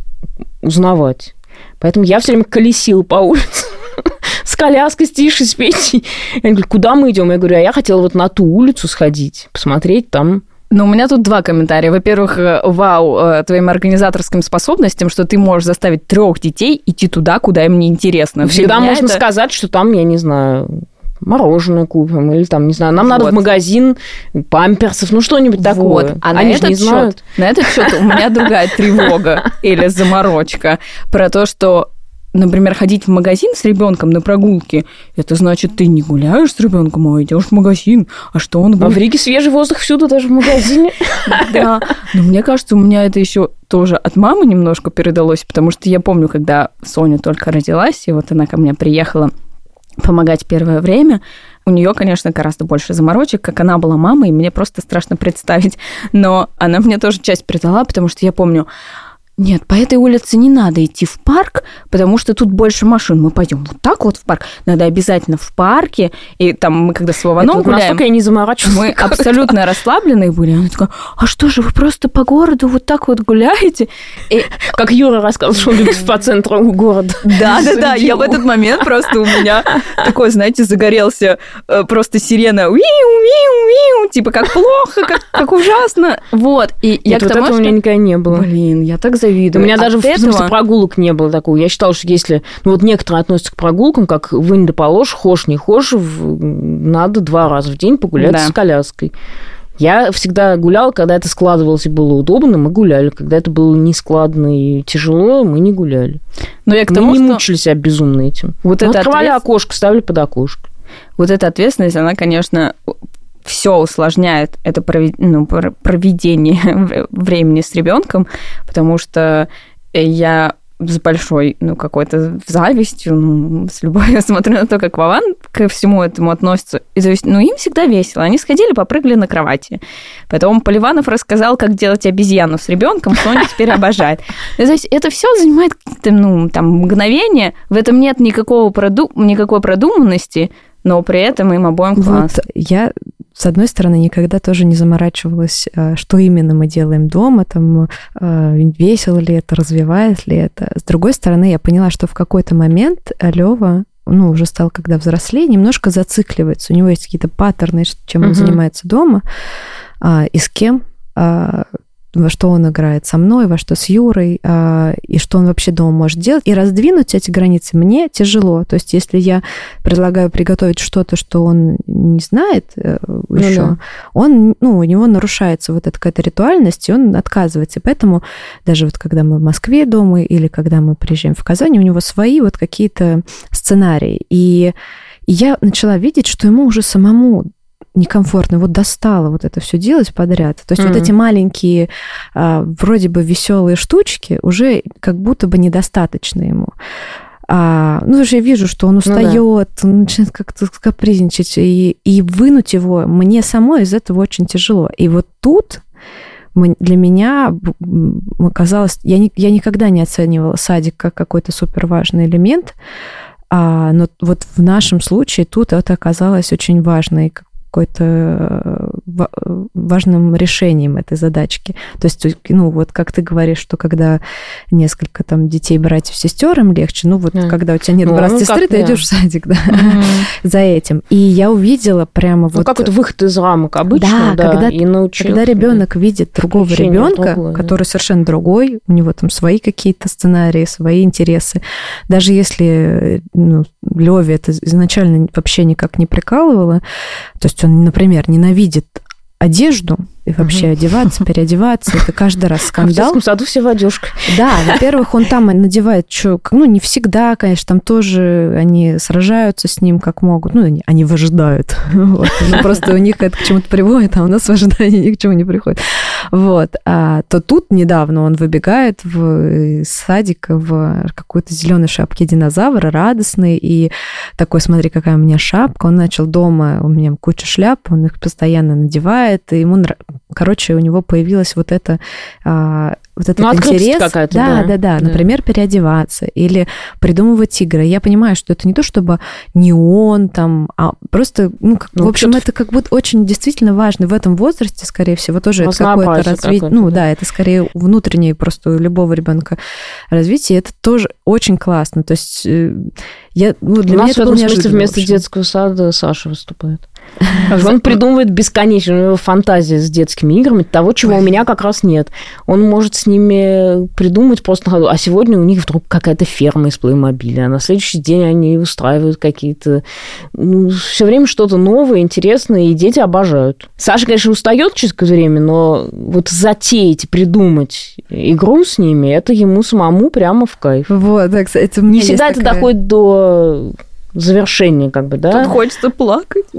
узнавать. Поэтому я все время колесила по улице с коляской, с Тишей, с Петей. Они говорят, куда мы идем? Я говорю, а я хотела вот на ту улицу сходить, посмотреть там. Ну, у меня тут два комментария. Во-первых, э, вау э, твоим организаторским способностям, что ты можешь заставить трех детей идти туда, куда им не интересно. Всегда Для меня можно это- сказать, что там, я не знаю, мороженое купим, или там, не знаю, нам надо Вот. в магазин памперсов, ну что-нибудь такое. Вот. А Они на же не этот знают. счет, на этот счет у меня другая тревога или заморочка про то, что Например, ходить в магазин с ребенком на прогулке, это значит, ты не гуляешь с ребенком, а идешь в магазин. А что он А в будет? Риге свежий воздух всюду, даже в магазине. Да. Но мне кажется, у меня это еще тоже от мамы немножко передалось, потому что я помню, когда Соня только родилась, и вот она ко мне приехала помогать первое время, у нее, конечно, гораздо больше заморочек, как она была мамой, мне просто страшно представить. Но она мне тоже часть передала, потому что я помню, нет, по этой улице не надо идти в парк, потому что тут больше машин. Мы пойдем вот так вот в парк. Надо обязательно в парке. И там мы когда с Вованом Это гуляем... Настолько я не заморачивалась. Мы абсолютно расслабленные были. Она такая, а что же, вы просто по городу вот так вот гуляете? И Как Юра рассказывал, что он любит по центру города. да, да, да, я в этот момент просто у меня такой, знаете, загорелся э, просто сирена, типа как плохо, как, ужасно. Вот, и я к вот тому, у меня никогда не было. Блин, я так У завидую. меня даже в смысле этого- прогулок не было такого. Я считала, что если... Ну, вот некоторые относятся к прогулкам, как вынь да положь, хошь не хошь, надо два раза в день погулять Да. с коляской. Я всегда гуляла, когда это складывалось и было удобно, мы гуляли. Когда это было нескладно и тяжело, мы не гуляли. Но я к мы тому, не что мучили себя безумно этим. вот Мы это открывали ответственность- окошко, ставили под окошко. вот эта ответственность, она, конечно, все усложняет это ну, проведение времени с ребенком, потому что я с большой, ну, какой-то завистью, ну, с любовью смотрю на то, как Вован ко всему этому относится. И, то есть, ну, им всегда весело. Они сходили, попрыгали на кровати. Потом Поливанов рассказал, как делать обезьяну с ребенком, Соня теперь обожает. И, то есть, это все занимает ну, там, мгновения. В этом нет никакого проду... никакой продуманности, но при этом им обоим классно. Вот я с одной стороны, никогда тоже не заморачивалась, э, что именно мы делаем дома, там, э, весело ли это, развивает ли это. С другой стороны, я поняла, что в какой-то момент Лева ну, уже стал, когда взрослее, немножко зацикливается. У него есть какие-то паттерны, чем он занимается дома, а, и с кем, а, во что он играет со мной, во что с Юрой, э, и что он вообще дома может делать. И раздвинуть эти границы мне тяжело. То есть, если я предлагаю приготовить что-то, что он не знает э, ну, еще, да. он, ну, у него нарушается вот эта какая-то ритуальность, и он отказывается. И поэтому даже вот когда мы в Москве дома или когда мы приезжаем в Казань, у него свои вот какие-то сценарии. И я начала видеть, что ему уже самому некомфортно, вот достало вот это все делать подряд. То есть mm-hmm. вот эти маленькие, а, вроде бы веселые штучки уже как будто бы недостаточно ему. А, ну, уже я вижу, что он устает, ну, да. он начинает как-то капризничать, и, и вынуть его мне самой из этого очень тяжело. И вот тут для меня оказалось, я, не, я никогда не оценивала садик как какой-то супер важный элемент, а, но вот в нашем случае тут это оказалось очень важной какой-то э, важным решением этой задачки. То есть, ну, вот как ты говоришь, что когда несколько там детей, братьев, сестер, им легче, ну, вот mm. когда у тебя нет ну, брата, ну, сестры, ты да. идешь в садик, да, mm. за этим. И я увидела прямо ну, вот... как это выход из рамок обычно, да, да когда, и научил, когда ребенок да. видит другого ребенка, другое, который да. совершенно другой, у него там свои какие-то сценарии, свои интересы, даже если ну, Леве это изначально вообще никак не прикалывало, то есть он, например, ненавидит одежду и вообще угу. одеваться, переодеваться, это каждый раз скандал. В детском саду все в одежках. Да, во-первых, он там надевает, что, ну, не всегда, конечно, там тоже они сражаются с ним как могут, ну, они, они выжидают, вот. ну, просто у них это к чему-то приводит, а у нас в ожидании ни к чему не приходит. Вот. А то тут недавно он выбегает в садик в какой-то зеленой шапке динозавра, радостный, и такой, смотри, какая у меня шапка, он начал дома, у меня куча шляп, он их постоянно надевает, и ему короче, у него появилась вот эта а, вот этот ну, интерес. какая-то, да, да, да, да. Например, переодеваться или придумывать игры. Я понимаю, что это не то, чтобы не он там, а просто, ну, как, ну в общем, это как будто очень действительно важно в этом возрасте, скорее всего, тоже это какое-то развитие. Ну, да. да, это скорее внутреннее просто у любого ребенка развитие. Это тоже очень классно. То есть э, я, ну, для у меня нас это в этом смысле вместо детского сада Саша выступает. Он придумывает бесконечно, у него фантазия с детскими играми, того, чего у меня как раз нет. Он может с ними придумать просто на ходу. А сегодня у них вдруг какая-то ферма из плеймобиля, а на следующий день они устраивают какие-то... Ну, все время что-то новое, интересное, и дети обожают. Саша, конечно, устает через какое-то время, но вот затеять, придумать игру с ними, это ему самому прямо в кайф. Вот, да, кстати, Не всегда это такая... доходит до завершение, как бы, да? Тут хочется плакать.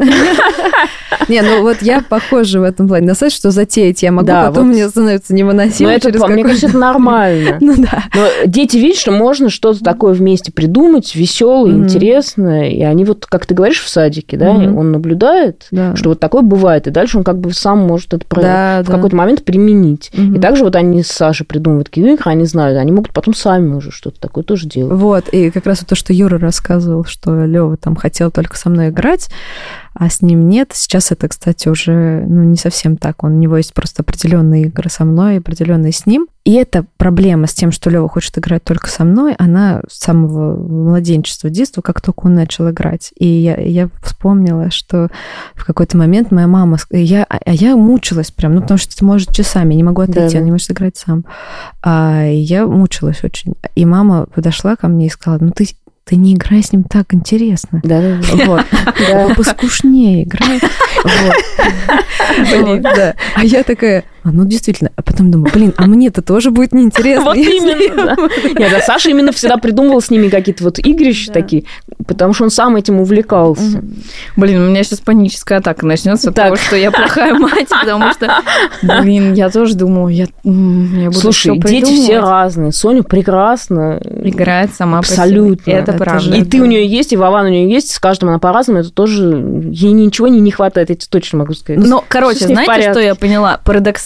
Не, ну вот я похожа в этом плане. На самом что затеять я могу, потом мне становится невыносимо. Но это, мне кажется, это нормально. Ну да. Но дети видят, что можно что-то такое вместе придумать, веселое, интересное, и они вот, как ты говоришь, в садике, да, он наблюдает, что вот такое бывает, и дальше он как бы сам может это в какой-то момент применить. И также вот они с Сашей придумывают какие игры, они знают, они могут потом сами уже что-то такое тоже делать. Вот, и как раз то, что Юра рассказывал, что Лева там хотел только со мной играть, а с ним нет. Сейчас это, кстати, уже ну, не совсем так. Он, у него есть просто определенные игры со мной, определенные с ним. И эта проблема с тем, что Лева хочет играть только со мной, она с самого младенчества, детства, как только он начал играть. И я, я вспомнила, что в какой-то момент моя мама... Я, а я мучилась прям, ну, потому что ты можешь часами, не могу отойти, да, он не может играть сам. А я мучилась очень. И мама подошла ко мне и сказала, ну, ты ты не играй с ним так интересно. Да, да, да. Вот. Да. Поскушнее играй. Вот. Да. А я такая, а ну действительно, а потом думаю, блин, а мне это тоже будет неинтересно. Вот именно, да. Нет, а Саша именно всегда придумывал с ними какие-то вот игрища такие. потому что он сам этим увлекался. Блин, у меня сейчас паническая атака начнется, Так. потому что я плохая мать, потому что, блин, я тоже думала, я, буду Слушай, дети все разные. Соня прекрасно. играет сама. Абсолютно. Это, правда. И ты у нее есть, и Вован у нее есть, с каждым она по-разному, это тоже ей ничего не, не хватает, я тебе точно могу сказать. Но, Всё короче, знаете, что я поняла?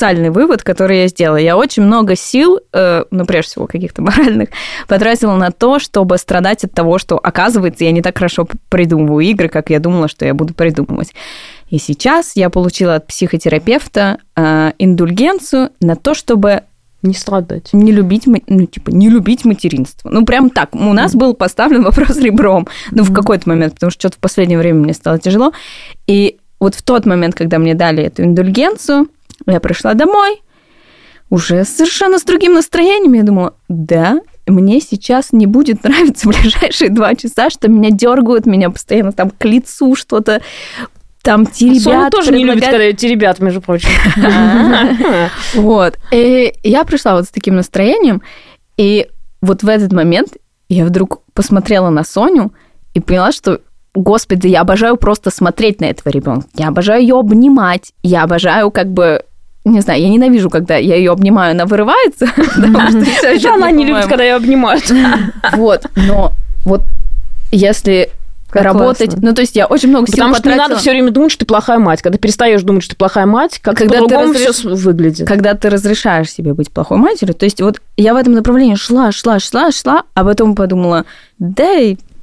Парадоксальный вывод, который я сделала. Я очень много сил, э, ну, прежде всего, каких-то моральных, потратила на то, чтобы страдать от того, что, оказывается, я не так хорошо придумываю игры, как я думала, что я буду придумывать. И сейчас я получила от психотерапевта э, индульгенцию на то, чтобы Не страдать. не любить, ну, типа, не любить материнство. Ну, прям так. У нас был поставлен вопрос ребром. Ну, в какой-то момент, потому что что-то в последнее время мне стало тяжело. И вот в тот момент, когда мне дали эту индульгенцию, я пришла домой, уже совершенно с другим настроением. Я думала, да, мне сейчас не будет нравиться ближайшие два часа, что меня дергают, меня постоянно там к лицу что-то там теребят. Соня тоже не любит, когда теребят, между прочим. Вот. И я пришла вот с таким настроением, и вот в этот момент я вдруг посмотрела на Соню и поняла, что Господи, я обожаю просто смотреть на этого ребенка. Я обожаю ее обнимать. Я обожаю как бы не знаю, я ненавижу, когда я ее обнимаю, она вырывается, идёт она не любит, когда ее обнимают. Вот, но вот если Как работать, классно. ну то есть я очень много сил Потому что не потратила. надо все время думать, что ты плохая мать. Когда перестаешь думать, что ты плохая мать, как Когда ты разреш- все выглядит. когда ты разрешаешь себе быть плохой матерью. То есть вот я в этом направлении шла, шла, шла, шла, а потом подумала, да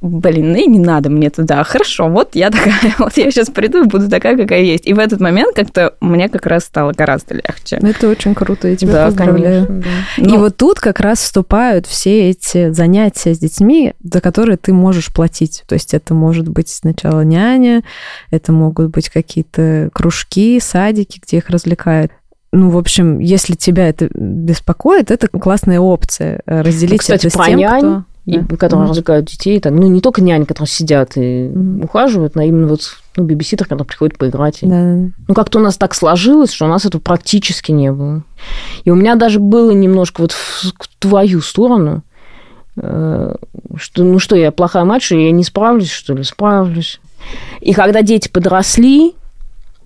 блин, ну и не надо мне туда. Хорошо, вот я такая, вот я сейчас приду и буду такая, какая есть. И в этот момент как-то мне как раз стало гораздо легче. Это очень круто, я тебя Да, поздравляю. конечно. да. И Ну, вот тут как раз вступают все эти занятия с детьми, за которые ты можешь платить. То есть это может быть сначала няня, это могут быть какие-то кружки, садики, где их развлекают. Ну, в общем, если тебя это беспокоит, это классная опция. э, Разделить Кстати, это с тем, нянь кто... и Да. которые Мгм. развлекают детей. Так, ну, не только няни, которые сидят и Мгм. ухаживают, но именно вот ну, бибиситер, который приходит поиграть. И- Да. Ну, как-то у нас так сложилось, что у нас этого практически не было. И у меня даже было немножко вот в в твою сторону, э, что, ну что, я плохая мать, что я не справлюсь, что ли? Справлюсь. И когда дети подросли,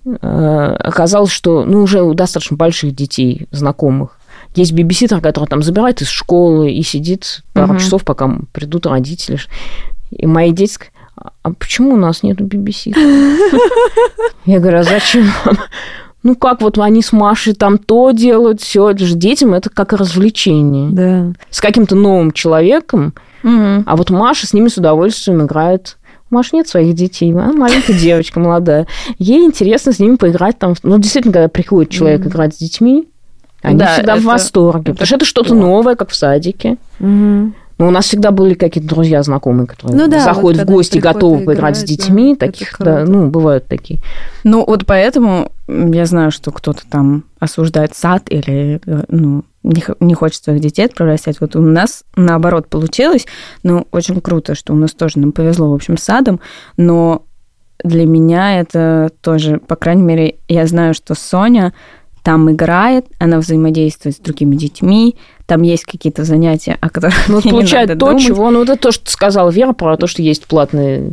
э, оказалось, что, ну, уже у достаточно больших детей, знакомых, есть бибиситер, который там забирает из школы и сидит пару Мгм. часов, пока придут родители. И мои дети «А- а почему у нас нету бибиситера? Я говорю, а зачем вам? Ну как вот они с Машей там то делают, все, это же детям это как развлечение. Да. С каким-то новым человеком, а вот Маша с ними с удовольствием играет. У Маши нет своих детей, она маленькая девочка молодая. Ей интересно с ними поиграть там. Ну, действительно, когда приходит человек играть с детьми, они Да, всегда в это- восторге. это потому что это что-то новое, как в садике. Мгм. Но у нас всегда были какие-то друзья знакомые, которые Ну да, вот заходят в когда гости, готовы поиграть с детьми. да, таких, да, ну, бывают такие. Ну, вот поэтому я знаю, что кто-то там осуждает сад или э, ну, не, не хочет своих детей отправлять в сад. Вот у нас наоборот получилось. Ну, очень круто, что у нас тоже нам повезло, в общем, с садом. Но для меня это тоже, по крайней мере, я знаю, что Соня там играет, она взаимодействует с другими детьми, там есть какие-то занятия, о которых Ну, мне не получает надо то, думать. чего... Ну, это то, что ты сказала, Вера, про то, что есть платные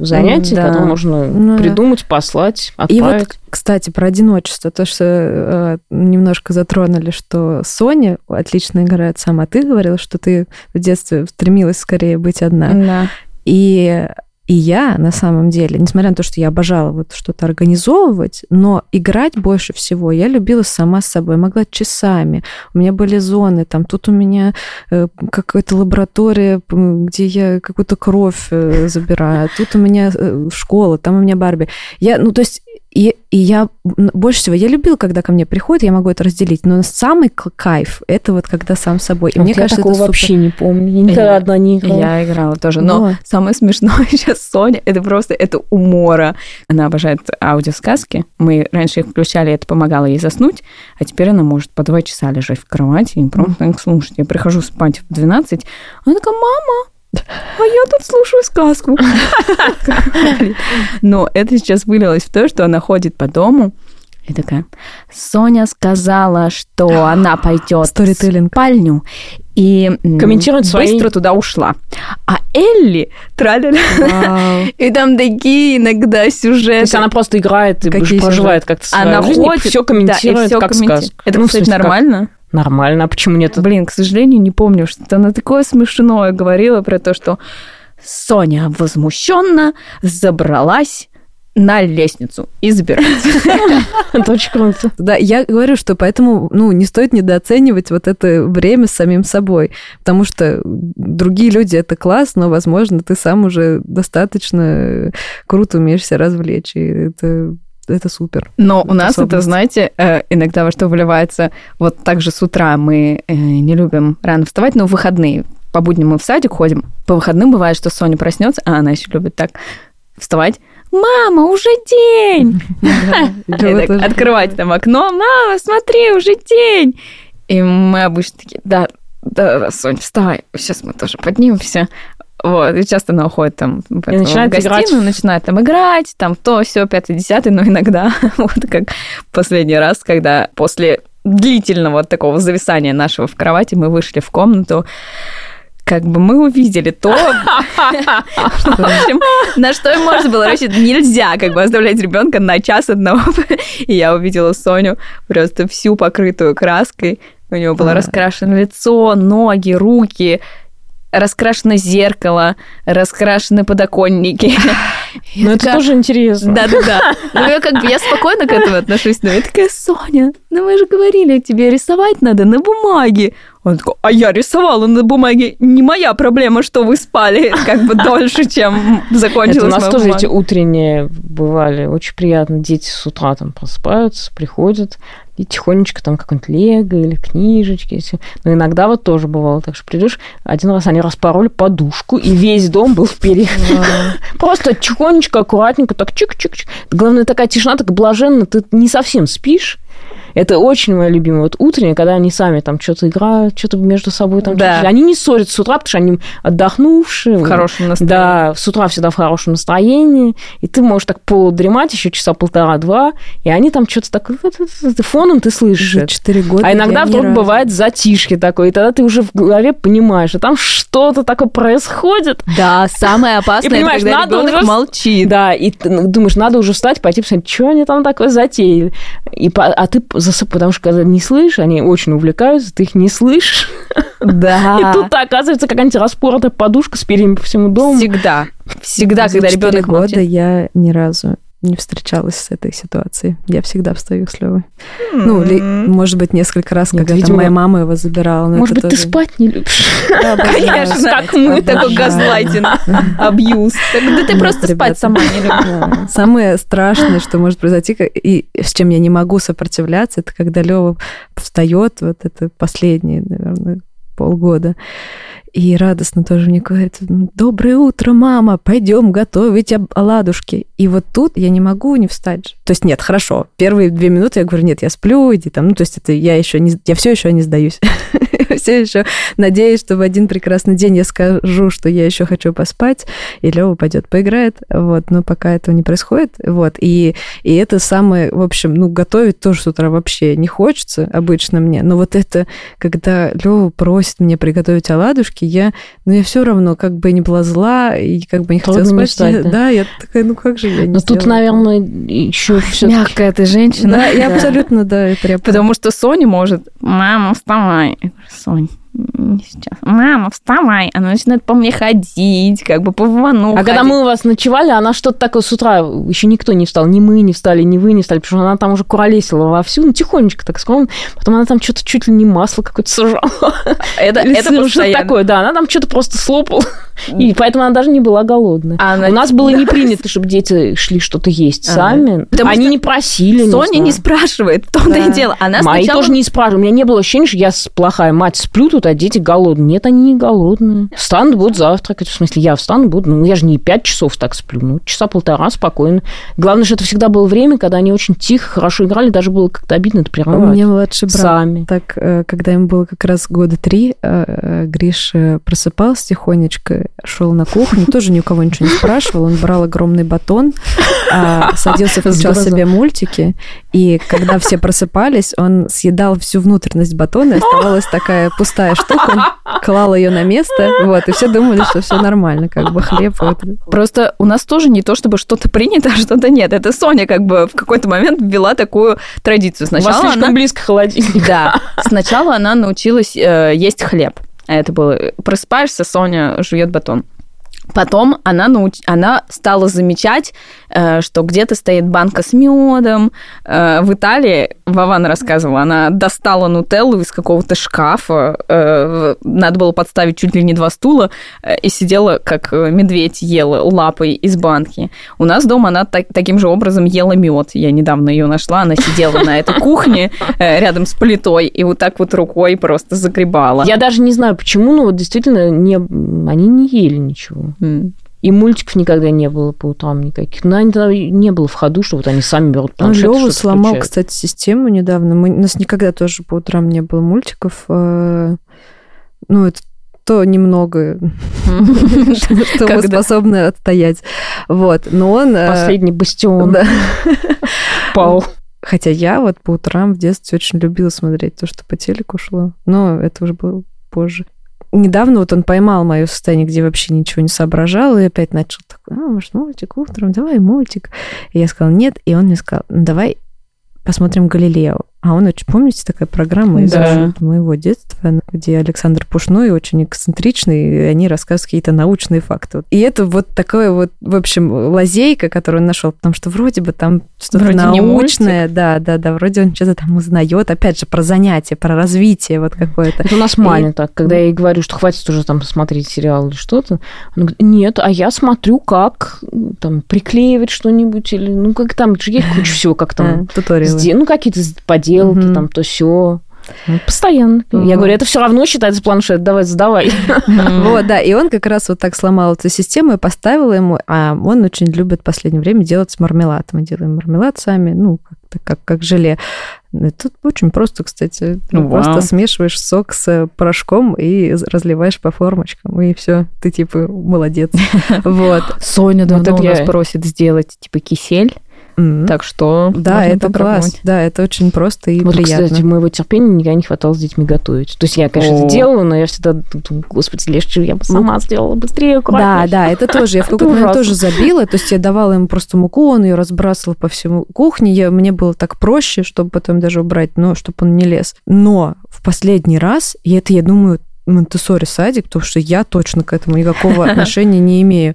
занятия, Да. которые можно Ну да. придумать, послать, И отправить. вот, кстати, про одиночество, то, что э, немножко затронули, что Соня отлично играет сама. Ты говорила, что ты в детстве стремилась скорее быть одна. Да. И, и я, на самом деле, несмотря на то, что я обожала вот что-то организовывать, но играть больше всего я любила сама с собой. Могла часами. У меня были зоны, там тут у меня э, какая-то лаборатория, где я какую-то кровь э, забираю. Тут у меня э, школа, там у меня Барби. Я, ну, то есть и, и я больше всего, я любила, когда ко мне приходят, я могу это разделить, но самый кайф это вот когда сам собой. И Вот мне я кажется, такого это супер. вообще не помню. Я никогда Я- одна не играла. Я играла тоже. Но Вот. самое смешное сейчас Соня, это просто это умора. Она обожает аудиосказки. Мы раньше их включали, это помогало ей заснуть, а теперь она может по два часа лежать в кровати и просто их слушать. Я прихожу спать в 12, она такая, мама, а я тут слушаю сказку. Но это сейчас вылилось в то, что она ходит по дому и такая, Соня сказала, что она пойдет в спальню и Комментировать свои- быстро туда ушла. А Элли, траля и там такие иногда То сюжеты. есть она просто играет и Какие проживает как-то свою Она жизнь, ходит, все комментирует да, и всё как комменти- сказку. Это, Ну, кстати, нормально. Нормально, а почему нет? Блин, к сожалению, не помню, что она такое смешное говорила про то, что Соня возмущенно забралась на лестницу и забирается. Это очень круто. Да, я говорю, что поэтому, ну, не стоит недооценивать вот это время с самим собой, потому что другие люди это класс, но, возможно, ты сам уже достаточно круто умеешь себя развлечь, и это, это супер. Но у нас это, знаете, э, иногда во что выливается, вот так же с утра мы э, не любим рано вставать, но в выходные по будням мы в садик ходим. По выходным бывает, что Соня проснется, а она еще любит так вставать. Мама, уже день! Открывать там окно. Мама, смотри, уже день! И мы обычно такие, да, да, да, Сонь, вставай, сейчас мы тоже поднимемся. Вот, и часто она уходит там в эту начинает гостиную, играть. начинает там играть, там то, все, пятый, десятый, но иногда, вот как последний раз, когда после длительного такого зависания нашего в кровати мы вышли в комнату, как бы мы увидели то, в на что можно было рассчитывать. Нельзя как бы оставлять ребенка на час одного. И я увидела Соню просто всю покрытую краской. У него было раскрашено лицо, ноги, руки, раскрашено зеркало, раскрашены подоконники. Но это тоже интересно. Да-да-да. Ну, я как бы, я спокойно к этому отношусь, но я такая, Соня, ну мы же говорили, тебе рисовать надо на бумаге. Он такой, а я рисовала на бумаге. Не моя проблема, что вы спали как бы дольше, чем закончилась Это у нас тоже бумага». эти утренние бывали. Очень приятно. Дети с утра там просыпаются, приходят, и тихонечко там какой-нибудь лего или книжечки. эти. Но иногда вот тоже бывало. Так что придешь, один раз они распороли подушку, и весь дом был в перьях. Просто тихонечко, аккуратненько, так чик-чик-чик. Главное, такая тишина, так блаженно, ты не совсем спишь. Это очень моя любимая. Вот утренняя, когда они сами там что-то играют, что-то между собой там. Да. Они не ссорятся с утра, потому что они отдохнувшие. В хорошем настроении. Да, с утра всегда в хорошем настроении, и ты можешь так полудремать еще часа полтора-два, и они там что-то так фоном ты слышишь. Уже это. четыре года. А иногда вдруг разу. бывает затишье такое, и тогда ты уже в голове понимаешь, а там что-то такое происходит. Да, самое И опасное, это понимаешь, когда надо ребенок уже- молчит. Да, и ты думаешь, надо уже встать, пойти посмотреть, что они там такое затеяли. И, а ты засыпаешь, потому что когда не слышишь, они очень увлекаются, ты их не слышишь. Да. И тут оказывается какая-нибудь распоротая подушка с перьями по всему дому. Всегда. Всегда, За когда ребенок года молчит. я ни разу не встречалась с этой ситуацией. Я всегда встаю с Левой. Ну, ли- может быть, несколько раз, Нет, когда видимо, моя мама его забирала. но Может быть, ты тоже- спать не любишь? Да. Конечно, как мы. такой газлайтинг, абьюз. Да ты просто спать сама не любишь. Самое страшное, что может произойти, и с чем я не могу сопротивляться, это когда Лева встает, вот это последние, наверное, полгода, и радостно тоже мне говорит, доброе утро, мама, пойдем готовить оладушки. И вот тут я не могу не встать. же. То есть нет, хорошо, первые две минуты я говорю, нет, я сплю, иди там, ну то есть это я еще не, я все еще не сдаюсь. Все еще надеюсь, что в один прекрасный день я скажу, что я еще хочу поспать, и Лева пойдет поиграет, вот, но пока этого не происходит, вот, и, и это самое, в общем, ну, готовить тоже с утра вообще не хочется обычно мне, но вот это, когда Лева просит меня приготовить оладушки, я, ну, я все равно как бы не была зла, и как бы не хотела Трудно не спать, я- встать, да? да, я такая, ну, как же я не Но тут, сделала этого? наверное, еще все Мягкая ты женщина. Да, я абсолютно, да, это я Потому что Соня может, мама, вставай. Я говорю, Сонь, не сейчас. Мама, вставай. Она начинает по мне ходить, как бы по вану А когда мы у вас ночевали, она что-то такое с утра, еще никто не встал, ни мы не встали, ни вы не встали, потому что она там уже куролесила вовсю, ну, тихонечко так скромно, потом она там что-то чуть ли не масло какое-то сажала. Это, Или это постоянно. такое, да, она там что-то просто слопала, и поэтому она даже не была голодная. А она- У нас было не принято, чтобы дети шли что-то есть сами. Потому Они что не просили. Соня не знаю. спрашивает, в том-то Да. и дело. Она Мои сначала... тоже не спрашивают. У меня не было ощущения, что я плохая мать сплю тут, а дети голодные. Нет, они не голодные. Встанут, будут завтракать. В смысле, я встану, буду... Ну, я же не пять часов так сплю. Ну, часа полтора спокойно. Главное, что это всегда было время, когда они очень тихо, хорошо играли. Даже было как-то обидно это У прерывать. меня младший брат Сами. Так, э, когда ему было как раз года три, э, э, Гриша просыпался тихонечко, шел на кухню, тоже ни у кого ничего не спрашивал, он брал огромный батон, а, садился, включал себе мультики, и когда все просыпались, он съедал всю внутренность батона, и оставалась такая пустая штука, он клал ее на место, вот, и все думали, что все нормально, как бы хлеб. Вот. Просто у нас тоже не то, чтобы что-то принято, а что-то нет. Это Соня как бы в какой-то момент ввела такую традицию. У вас Сначала слишком она... близко холодильник. Да, сначала она научилась э, есть хлеб. Это было просыпаешься, Соня жует батон. Потом она, науч... она стала замечать, э, что где-то стоит банка с медом. Э, в Италии, Вован рассказывала, она достала нутеллу из какого-то шкафа. э, надо было подставить чуть ли не два стула э, и сидела, как э, медведь ела лапой из банки. У нас дома она так- таким же образом ела мед. Я недавно ее нашла, она сидела на этой кухне э, рядом с плитой и вот так вот рукой просто загребала. Я даже не знаю, почему, но вот действительно они не ели ничего. И мультиков никогда не было по утрам никаких. Ну, они тогда не было в ходу, что вот они сами берут Ну, планшет, Лёва сломал, включают. кстати, систему недавно. Мы, у нас никогда тоже по утрам не было мультиков. э, Ну, это то немного, что мы способны отстоять. Вот, но он... э, Последний бастион пал. Хотя я вот по утрам в детстве очень любила смотреть то, что по телеку шло. Но это уже было позже. Недавно вот он поймал мое состояние, где вообще ничего не соображал, и опять начал такой, а, может, мультик утром, давай мультик. И я сказала, нет, и он мне сказал, «Ну, давай посмотрим Галилео. А он очень, помните, такая программа из Да. моего детства, где Александр Пушной очень эксцентричный, и они рассказывают какие-то научные факты. И это вот такое вот, в общем, лазейка, которую он нашел, потому что вроде бы там что-то научное, да, да, да, вроде он что-то там узнает, опять же, про занятия, про развитие вот какое-то. Это у нас Маня так, когда я ей говорю, что хватит уже там посмотреть сериал или что-то, она говорит, нет, а я смотрю, как там приклеивать что-нибудь или, ну, как там, же есть куча всего, как там, А, туториалы. ну, какие-то поделки, Мгм. там, то все. Постоянно. Мгм. Я говорю, это все равно считается планшет, давай, задавай. Вот, да, и он как раз вот так сломал эту систему и поставил ему, а он очень любит в последнее время делать мармелад. Мы делаем мармелад сами, ну, как-то как, как желе. Это очень просто, кстати. Вау. просто смешиваешь сок с порошком и разливаешь по формочкам, и все, ты типа молодец. Вот. Соня давно у нас просит сделать типа кисель, М. так что Да, это попробовать. класс. Да, это очень просто и Вот, приятно. кстати, моего терпения никогда не хватало с детьми готовить. То есть я, конечно, О. делала, но я всегда господи, легче, я бы сама сделала быстрее, Да, аккуратнее. да, это тоже. Я в какой-то момент тоже забила. То есть я давала ему просто муку, он ее разбрасывал по всему кухне. Я, мне было так проще, чтобы потом даже убрать, но чтобы он не лез. Но в последний раз, и это, я думаю, Монтессори садик, потому что я точно к этому никакого отношения не имею.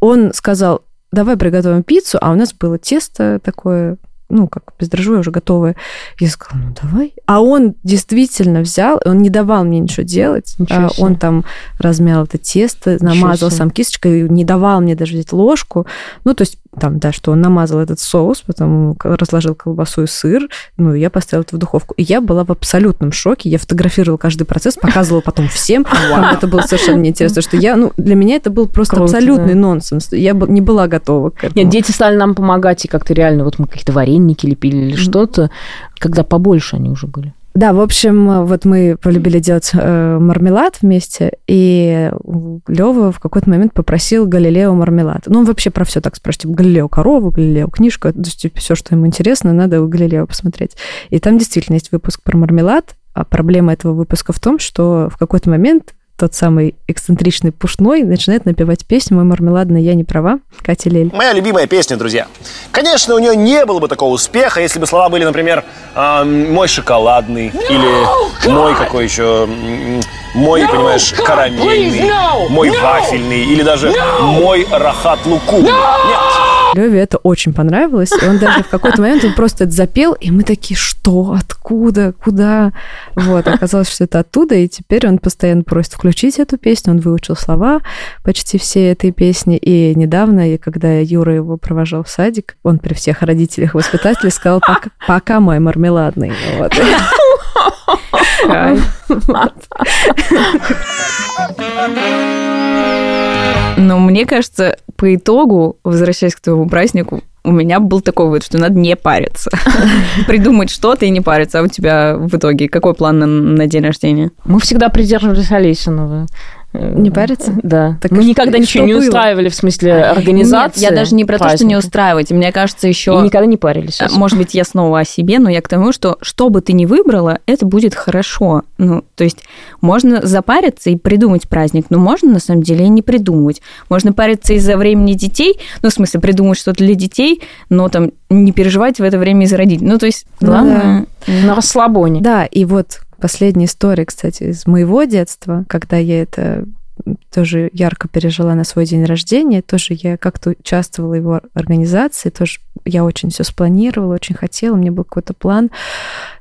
Он сказал, давай приготовим пиццу, а у нас было тесто такое, ну, как бездрожжевое уже готовое. Я сказала, ну, давай. А он действительно взял, он не давал мне ничего делать. Ничего А себе. Он там размял это тесто, намазал сам кисточкой, не давал мне даже взять ложку. Ну, то есть там, да, что он намазал этот соус, потом разложил колбасу и сыр, ну, и я поставила это в духовку. И я была в абсолютном шоке. Я фотографировала каждый процесс, показывала потом всем. Это было совершенно неинтересно, что я, ну, для меня это был просто Круто, абсолютный да. нонсенс. Я не была готова к этому. Нет, дети стали нам помогать, и как-то реально, вот мы какие-то вареники лепили или Мгм. что-то, когда побольше они уже были. Да, в общем, вот мы полюбили делать э, мармелад вместе, и Лева в какой-то момент попросил Галилео мармелад. Ну, он вообще про все так спрашивает, типа, Галилео корову, Галилео книжку, то есть все, что ему интересно, надо у Галилео посмотреть. И там действительно есть выпуск про мармелад, а проблема этого выпуска в том, что в какой-то момент тот самый эксцентричный Пушной начинает напевать песню «Мой мармеладный, я не права» Катя Лель. Моя любимая песня, друзья. Конечно, у нее не было бы такого успеха, если бы слова были, например, эм, «Мой шоколадный» или «Мой какой еще...» «Мой, понимаешь, карамельный», «Мой вафельный» или даже «Мой рахат лукум». Нет. Леве это очень понравилось, и он даже в какой-то момент он просто это запел, и мы такие, что, откуда, куда? Вот, оказалось, что это оттуда, и теперь он постоянно просит включить эту песню, он выучил слова почти все этой песни, и недавно, и когда Юра его провожал в садик, он при всех родителях воспитателей сказал, пока, пока мой мармеладный. Вот. Но мне кажется, по итогу, возвращаясь к твоему празднику, у меня был такой вывод, что надо не париться. Придумать что-то и не париться. А у тебя в итоге какой план на, на день рождения? Мы всегда придерживались Олесиного. Не париться? Да. Так Мы и никогда ничего не было? устраивали в смысле организации. Нет, я даже не про то, что не праздника. устраивать. Мне кажется, И еще... никогда не парились. Э, Может быть, я снова о себе, но я к тому, что что бы ты ни выбрала, это будет хорошо. Ну, то есть можно запариться и придумать праздник, но можно на самом деле и не придумывать. Можно париться из-за времени детей, ну, в смысле, придумать что-то для детей, но там не переживать в это время из-за родителей. Ну, то есть, Ну главное... На расслабоне. Да, и вот последняя история, кстати, из моего детства, когда я это тоже ярко пережила на свой день рождения, тоже я как-то участвовала в его организации, тоже я очень все спланировала, очень хотела, у меня был какой-то план,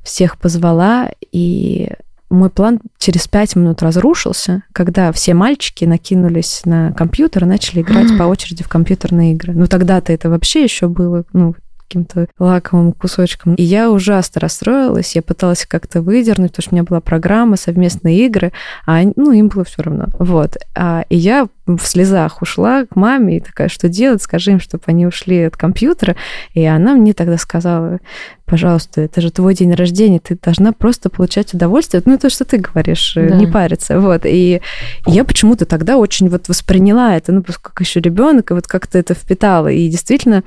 всех позвала, и мой план через пять минут разрушился, когда все мальчики накинулись на компьютер и начали играть по очереди в компьютерные игры. Ну, тогда-то это вообще еще было, ну, каким-то лаковым кусочком. И я ужасно расстроилась, я пыталась как-то выдернуть, потому что у меня была программа, совместные игры, а они- ну, им было все равно. Вот. А, и я в слезах ушла к маме и такая, что делать, скажи им, чтобы они ушли от компьютера. И она мне тогда сказала, пожалуйста, это же твой день рождения, ты должна просто получать удовольствие. Ну, то, что ты говоришь, э, Да. не париться. Вот. И я почему-то тогда очень вот восприняла это, ну, просто как еще ребенок, и вот как-то это впитала. И действительно,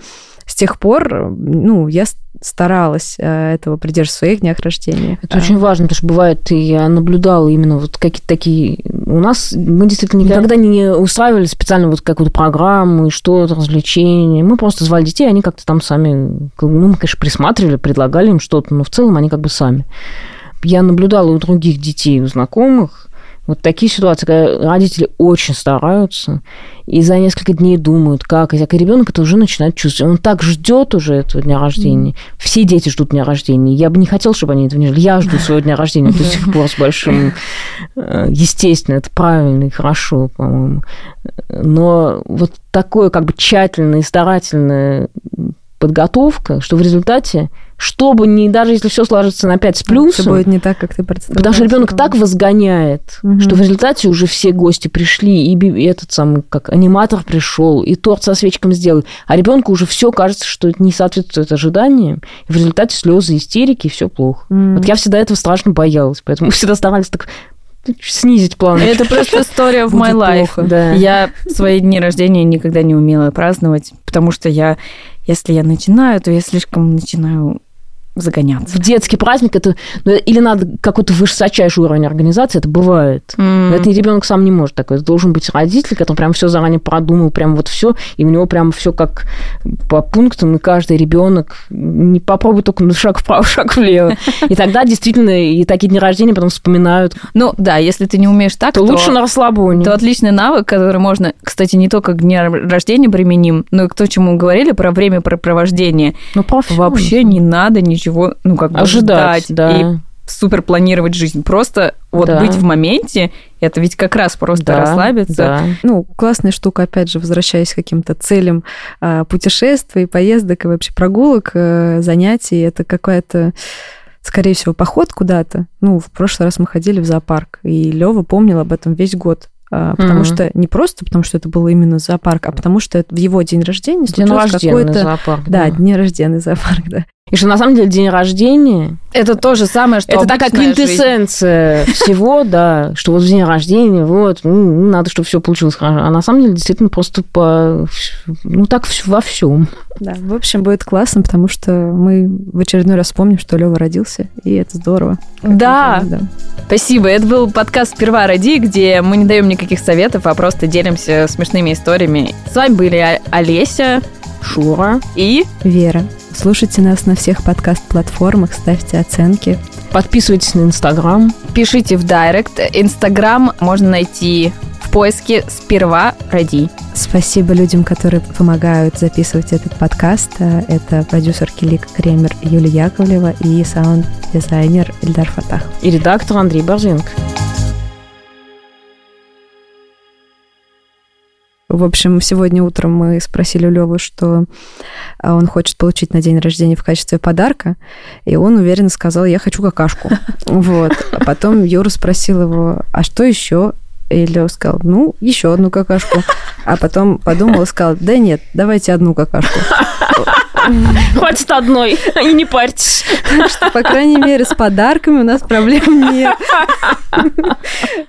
с тех пор, ну, я старалась э, этого придерживаться в своих днях рождения. Это очень важно, потому что бывает, я наблюдала именно вот какие-то такие... У нас мы действительно никогда не устраивали специально вот какую-то программу, и что-то, развлечения. Мы просто звали детей, они как-то там сами... Ну, мы, конечно, присматривали, предлагали им что-то, но в целом они как бы сами. Я наблюдала у других детей, у знакомых, вот такие ситуации, когда родители очень стараются и за несколько дней думают, как, и так, и ребенок это уже начинает чувствовать. Он так ждет уже этого дня рождения. Все дети ждут дня рождения. Я бы не хотела, чтобы они этого не ждали. Я жду своего дня рождения до сих пор с большим... э, Естественно, это правильно и хорошо, по-моему. Но вот такое как бы тщательное и старательное подготовка, что в результате, чтобы не, даже если все сложится на 5 с Все плюсом, будет не так, как ты представляешь. Потому что ребенок так возгоняет, Мгм. что в результате уже все гости пришли, и, этот самый, как аниматор пришел, и торт со свечками сделал. А ребенку уже все кажется, что это не соответствует ожиданиям. И в результате слезы, истерики, и все плохо. М. Вот я всегда этого страшно боялась, поэтому мы всегда старались так снизить план. Это просто история в my life. плохо. Да. Я свои дни рождения никогда не умела праздновать, потому что я, если я начинаю, то я слишком начинаю загоняться. В детский праздник это ну, или надо какой-то высочайший уровень организации, это бывает. М. Но это ребенок сам не может такое. Это должен быть родитель, который прям все заранее продумал, прям вот все, и у него прям все как по пунктам, и каждый ребенок не попробует только на шаг вправо, шаг влево. И тогда действительно и такие дни рождения потом вспоминают. Ну да, если ты не умеешь так, То то, лучше на расслабоне. то отличный навык, который можно, кстати, не только к дню рождения применим, но и к то, чему мы говорили про времяпрепровождение. Ну, по всему. Вообще не надо ничего, ну, как бы ожидать, ждать да. и супер планировать жизнь. Просто вот Да. быть в моменте, это ведь как раз просто Да, расслабиться. да. Ну, классная штука, опять же, возвращаясь к каким-то целям а, путешествий, поездок и вообще прогулок, э, занятий, это какая-то скорее всего, поход куда-то. Ну, в прошлый раз мы ходили в зоопарк, и Лева помнил об этом весь год. А, Потому Мгм. что не просто потому, что это было именно зоопарк, а потому что это в его день рождения День случилось рождения какой-то... зоопарк. Да, день рождения зоопарк, да. И что на самом деле день рождения Это то же самое, что это такая жизнь. квинтэссенция всего, да, что вот в день рождения, вот, ну, надо, чтобы все получилось хорошо. А на самом деле действительно просто по, ну так во всем. Да, в общем, будет классно, потому что мы в очередной раз вспомним, что Лева родился, и это здорово. Да, да. спасибо. Это был подкаст «Сперва роди», где мы не даем никаких советов, а просто делимся смешными историями. С вами были О- Олеся Шура. и... Вера. Слушайте нас на всех подкаст-платформах, ставьте оценки. Подписывайтесь на Инстаграм. Пишите в Директ. Инстаграм можно найти в поиске «Сперва роди». Спасибо людям, которые помогают записывать этот подкаст. Это продюсер Килик Кремер Юлия Яковлева и саунд-дизайнер Эльдар Фатах. И редактор Андрей Борзенко. В общем, сегодня утром мы спросили у Левы, что а, он хочет получить на день рождения в качестве подарка, и он уверенно сказал, я хочу какашку. Вот. А потом Юра спросил его, а что еще? И Лева сказал, ну, еще одну какашку. А потом подумал и сказал, да нет, давайте одну какашку. Хватит одной, и не парьтесь. Так что, по крайней мере, с подарками у нас проблем нет.